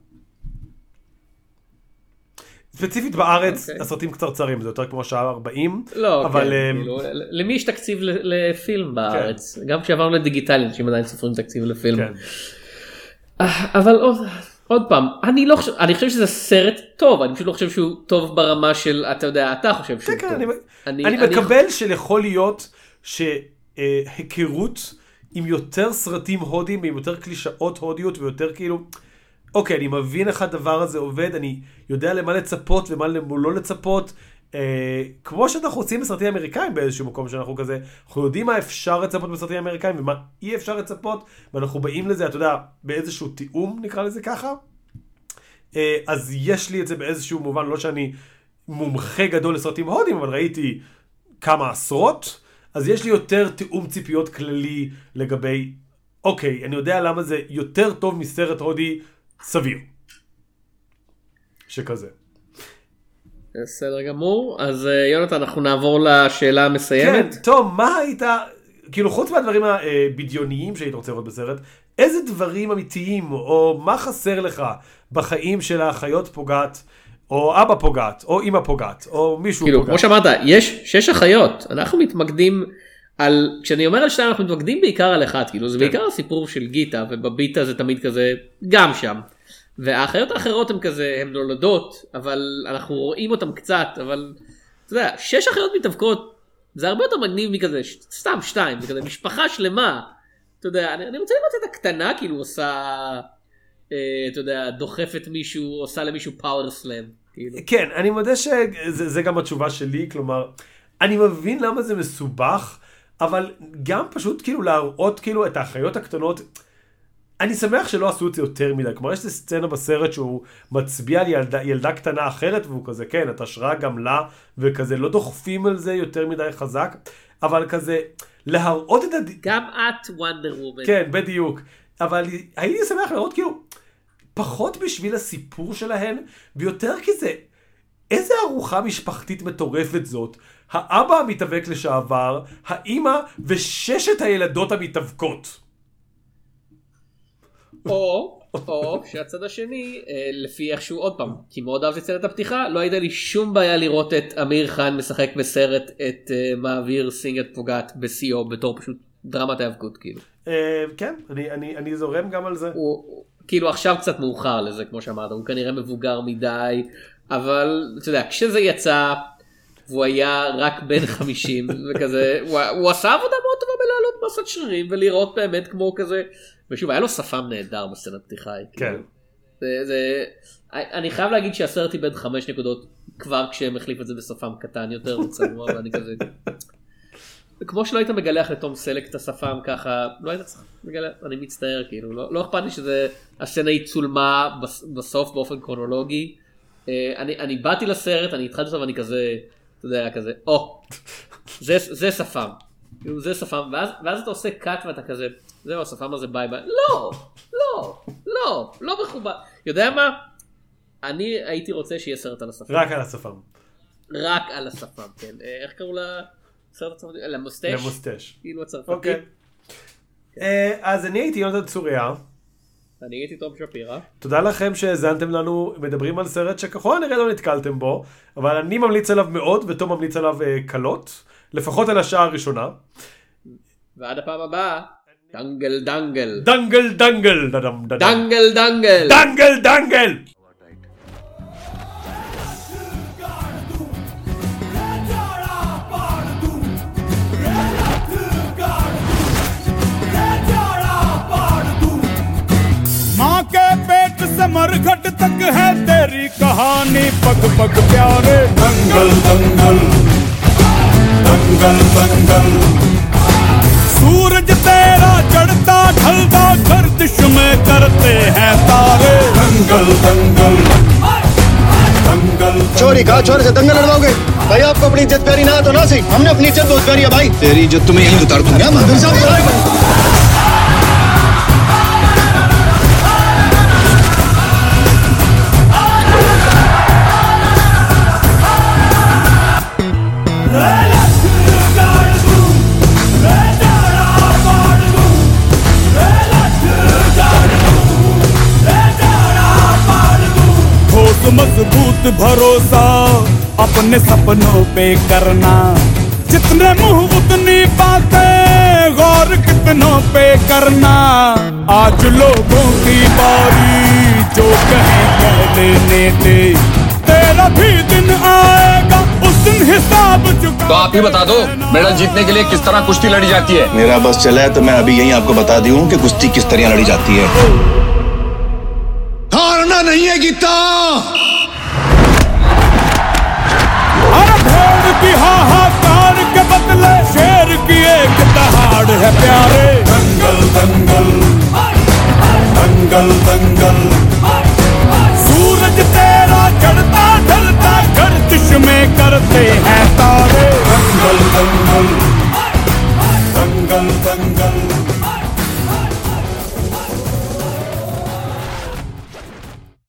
[SPEAKER 2] ספציפית בארץ,
[SPEAKER 3] אוקיי.
[SPEAKER 2] הסרטים קצרצרים, זה יותר כמו שעה 40,
[SPEAKER 3] לא,
[SPEAKER 2] אבל
[SPEAKER 3] כן, כאילו, למי יש תקציב לפילם בארץ? גם כשעברנו לדיגיטלי, אנשים עדיין סופרים תקציב לפילם.
[SPEAKER 2] כן.
[SPEAKER 3] אה, אבל עוד, עוד פעם, אני לא חושב, אני חושב שזה סרט טוב, אני פשוט לא חושב שהוא טוב ברמה של, אתה יודע, אתה חושב שהוא
[SPEAKER 2] כן, כן,
[SPEAKER 3] טוב.
[SPEAKER 2] אני, אני מקבל שיכול להיות שהיכרות עם יותר סרטים הודיים, עם יותר קלישאות הודיות ויותר כאילו, אוקיי, אני מבין איך הדבר הזה עובד, אני יודע למה לצפות ומה לא לצפות. אה, כמו שאנחנו רוצים בסרטים אמריקאים באיזשהו מקום שאנחנו כזה, אנחנו יודעים מה אפשר לצפות בסרטים אמריקאים ומה אי אפשר לצפות, ואנחנו באים לזה, אתה יודע, באיזשהו תיאום, נקרא לזה ככה. אה, אז יש לי את זה באיזשהו מובן, לא שאני מומחה גדול לסרטים הודיים, אבל ראיתי כמה עשרות, אז יש לי יותר תיאום ציפיות כללי לגבי, אוקיי, אני יודע למה זה יותר טוב מסרט הודי סביר. שכזה.
[SPEAKER 3] בסדר גמור, אז אה, יונתן, אנחנו נעבור לשאלה המסיימת.
[SPEAKER 2] כן, תום, מה היית, כאילו חוץ מהדברים הבדיוניים שהיית רוצה לראות בסרט, איזה דברים אמיתיים, או מה חסר לך בחיים של האחיות פוגעת, או אבא פוגעת, או אמא פוגעת, או מישהו
[SPEAKER 3] כאילו,
[SPEAKER 2] פוגע.
[SPEAKER 3] כמו שאמרת, יש שש אחיות, אנחנו מתמקדים על, כשאני אומר על שתיים אנחנו מתמקדים בעיקר על אחד, כאילו זה
[SPEAKER 2] כן.
[SPEAKER 3] בעיקר הסיפור של גיטה, ובביטה זה תמיד כזה, גם שם. והאחיות האחרות הן כזה, הן נולדות, אבל אנחנו רואים אותן קצת, אבל, אתה יודע, שש אחיות מתאבקות, זה הרבה יותר מגניב מכזה, ש- סתם שתיים, זה כזה משפחה שלמה. אתה יודע, אני, אני רוצה לראות את הקטנה כאילו עושה, אה, אתה יודע, דוחפת מישהו, עושה למישהו פאוור סלאם. כאילו.
[SPEAKER 2] כן, אני מודה שזה זה גם התשובה שלי, כלומר, אני מבין למה זה מסובך, אבל גם פשוט כאילו להראות כאילו את האחיות הקטנות, אני שמח שלא עשו את זה יותר מדי, כלומר יש איזו סצנה בסרט שהוא מצביע על ילדה, ילדה קטנה אחרת והוא כזה, כן, את השראה גם לה, וכזה לא דוחפים על זה יותר מדי חזק, אבל כזה להראות את הד...
[SPEAKER 3] גם את וונדר וומן.
[SPEAKER 2] כן, בדיוק. אבל הייתי שמח לראות כאילו, פחות בשביל הסיפור שלהן, ויותר כי זה, איזה ארוחה משפחתית מטורפת זאת. האבא המתאבק לשעבר, האימא וששת הילדות המתאבקות.
[SPEAKER 3] או, או שהצד השני, אה, לפי איכשהו עוד פעם, כי מאוד אהבתי את סרט הפתיחה, לא הייתה לי שום בעיה לראות את אמיר חאן משחק בסרט את אה, מעביר סינגת פוגעת בשיאו בתור פשוט דרמת האבקות כאילו.
[SPEAKER 2] אה, כן, אני, אני, אני זורם גם על זה.
[SPEAKER 3] הוא- כאילו עכשיו קצת מאוחר לזה כמו שאמרת, הוא כנראה מבוגר מדי, אבל אתה יודע, כשזה יצא, והוא היה רק בן 50 וכזה, הוא, הוא עשה עבודה מאוד טובה בלהעלות מסת שרירים ולראות באמת כמו כזה, ושוב היה לו שפם נהדר בסצנת פתיחה.
[SPEAKER 2] כן.
[SPEAKER 3] כאילו. זה, זה, אני חייב להגיד שהסרט איבד חמש נקודות כבר כשהם החליפו את זה בשפם קטן יותר וצנוע ואני כזה. כמו שלא היית מגלח לתום סלק את השפם ככה לא היית צריך לגלח אני מצטער כאילו לא, לא אכפת לי שזה הסצנה היא צולמה בס- בסוף באופן קרונולוגי. אה, אני, אני באתי לסרט אני התחלתי אותו ואני כזה אתה יודע כזה או זה, זה שפם. כאילו, זה שפם ואז, ואז אתה עושה קאט ואתה כזה זהו השפם הזה ביי ביי לא לא לא לא מכובד יודע מה אני הייתי רוצה שיהיה סרט על השפם
[SPEAKER 2] רק על השפם.
[SPEAKER 3] רק על השפם כן אה, איך קראו לסרט הצרפתי למוסטש
[SPEAKER 2] למוסטש.
[SPEAKER 3] כאילו הצרפתי
[SPEAKER 2] אוקיי. אה, אז אני הייתי יונתן צוריה.
[SPEAKER 3] אני הייתי תום שפירא
[SPEAKER 2] תודה לכם שהאזנתם לנו, מדברים על סרט שככל הנראה לא נתקלתם בו, אבל אני ממליץ עליו מאוד, ותום ממליץ עליו אה, קלות, לפחות על השעה הראשונה.
[SPEAKER 3] ועד הפעם הבאה. דנגל דנגל.
[SPEAKER 2] דנגל דנגל.
[SPEAKER 3] דנגל דנגל.
[SPEAKER 2] דנגל דנגל.
[SPEAKER 4] पेट से तक है तेरी कहानी। पग पग प्यारे दंगल दंगल। दंगल दंगल। सूरज तेरा चढ़ता ढलता गर्दिश में करते हैं तारे। दंगल दंगल। दंगल
[SPEAKER 5] चोरी कहा छोरे से दंगल लड़वाओगे? भाई आपको अपनी इज़्ज़त प्यारी ना तो ना सही हमने अपनी इज़्ज़त बहुत प्यारी है भाई। तेरी इज़्ज़त तुम्हें यही उतार दूँगा। मंदिर साहब?
[SPEAKER 4] मज़बूत भरोसा अपने सपनों पे करना। जितने मुँह उतनी बातें गौर कितनों पे करना। आज लोगों की बारी जो कहे कह लेने दे तेरा भी दिन आएगा उस दिन हिसाब चुका
[SPEAKER 6] तो आप ही बता दो मेडल जीतने के लिए किस तरह कुश्ती लड़ी जाती है?
[SPEAKER 5] मेरा बस चला है तो मैं अभी यही आपको बता दी हूँ कि कुश्ती किस तरह लड़ी जाती है। हारना नहीं है गीता।
[SPEAKER 4] की हाहाकार के बदले शेर की एक दहाड़ है प्यारे। दंगल दंगल। दंगल दंगल। सूरज तेरा चढ़ता ढलता गर्दिश में करते हैं तारे। दंगल दंगल। दंगल दंगल।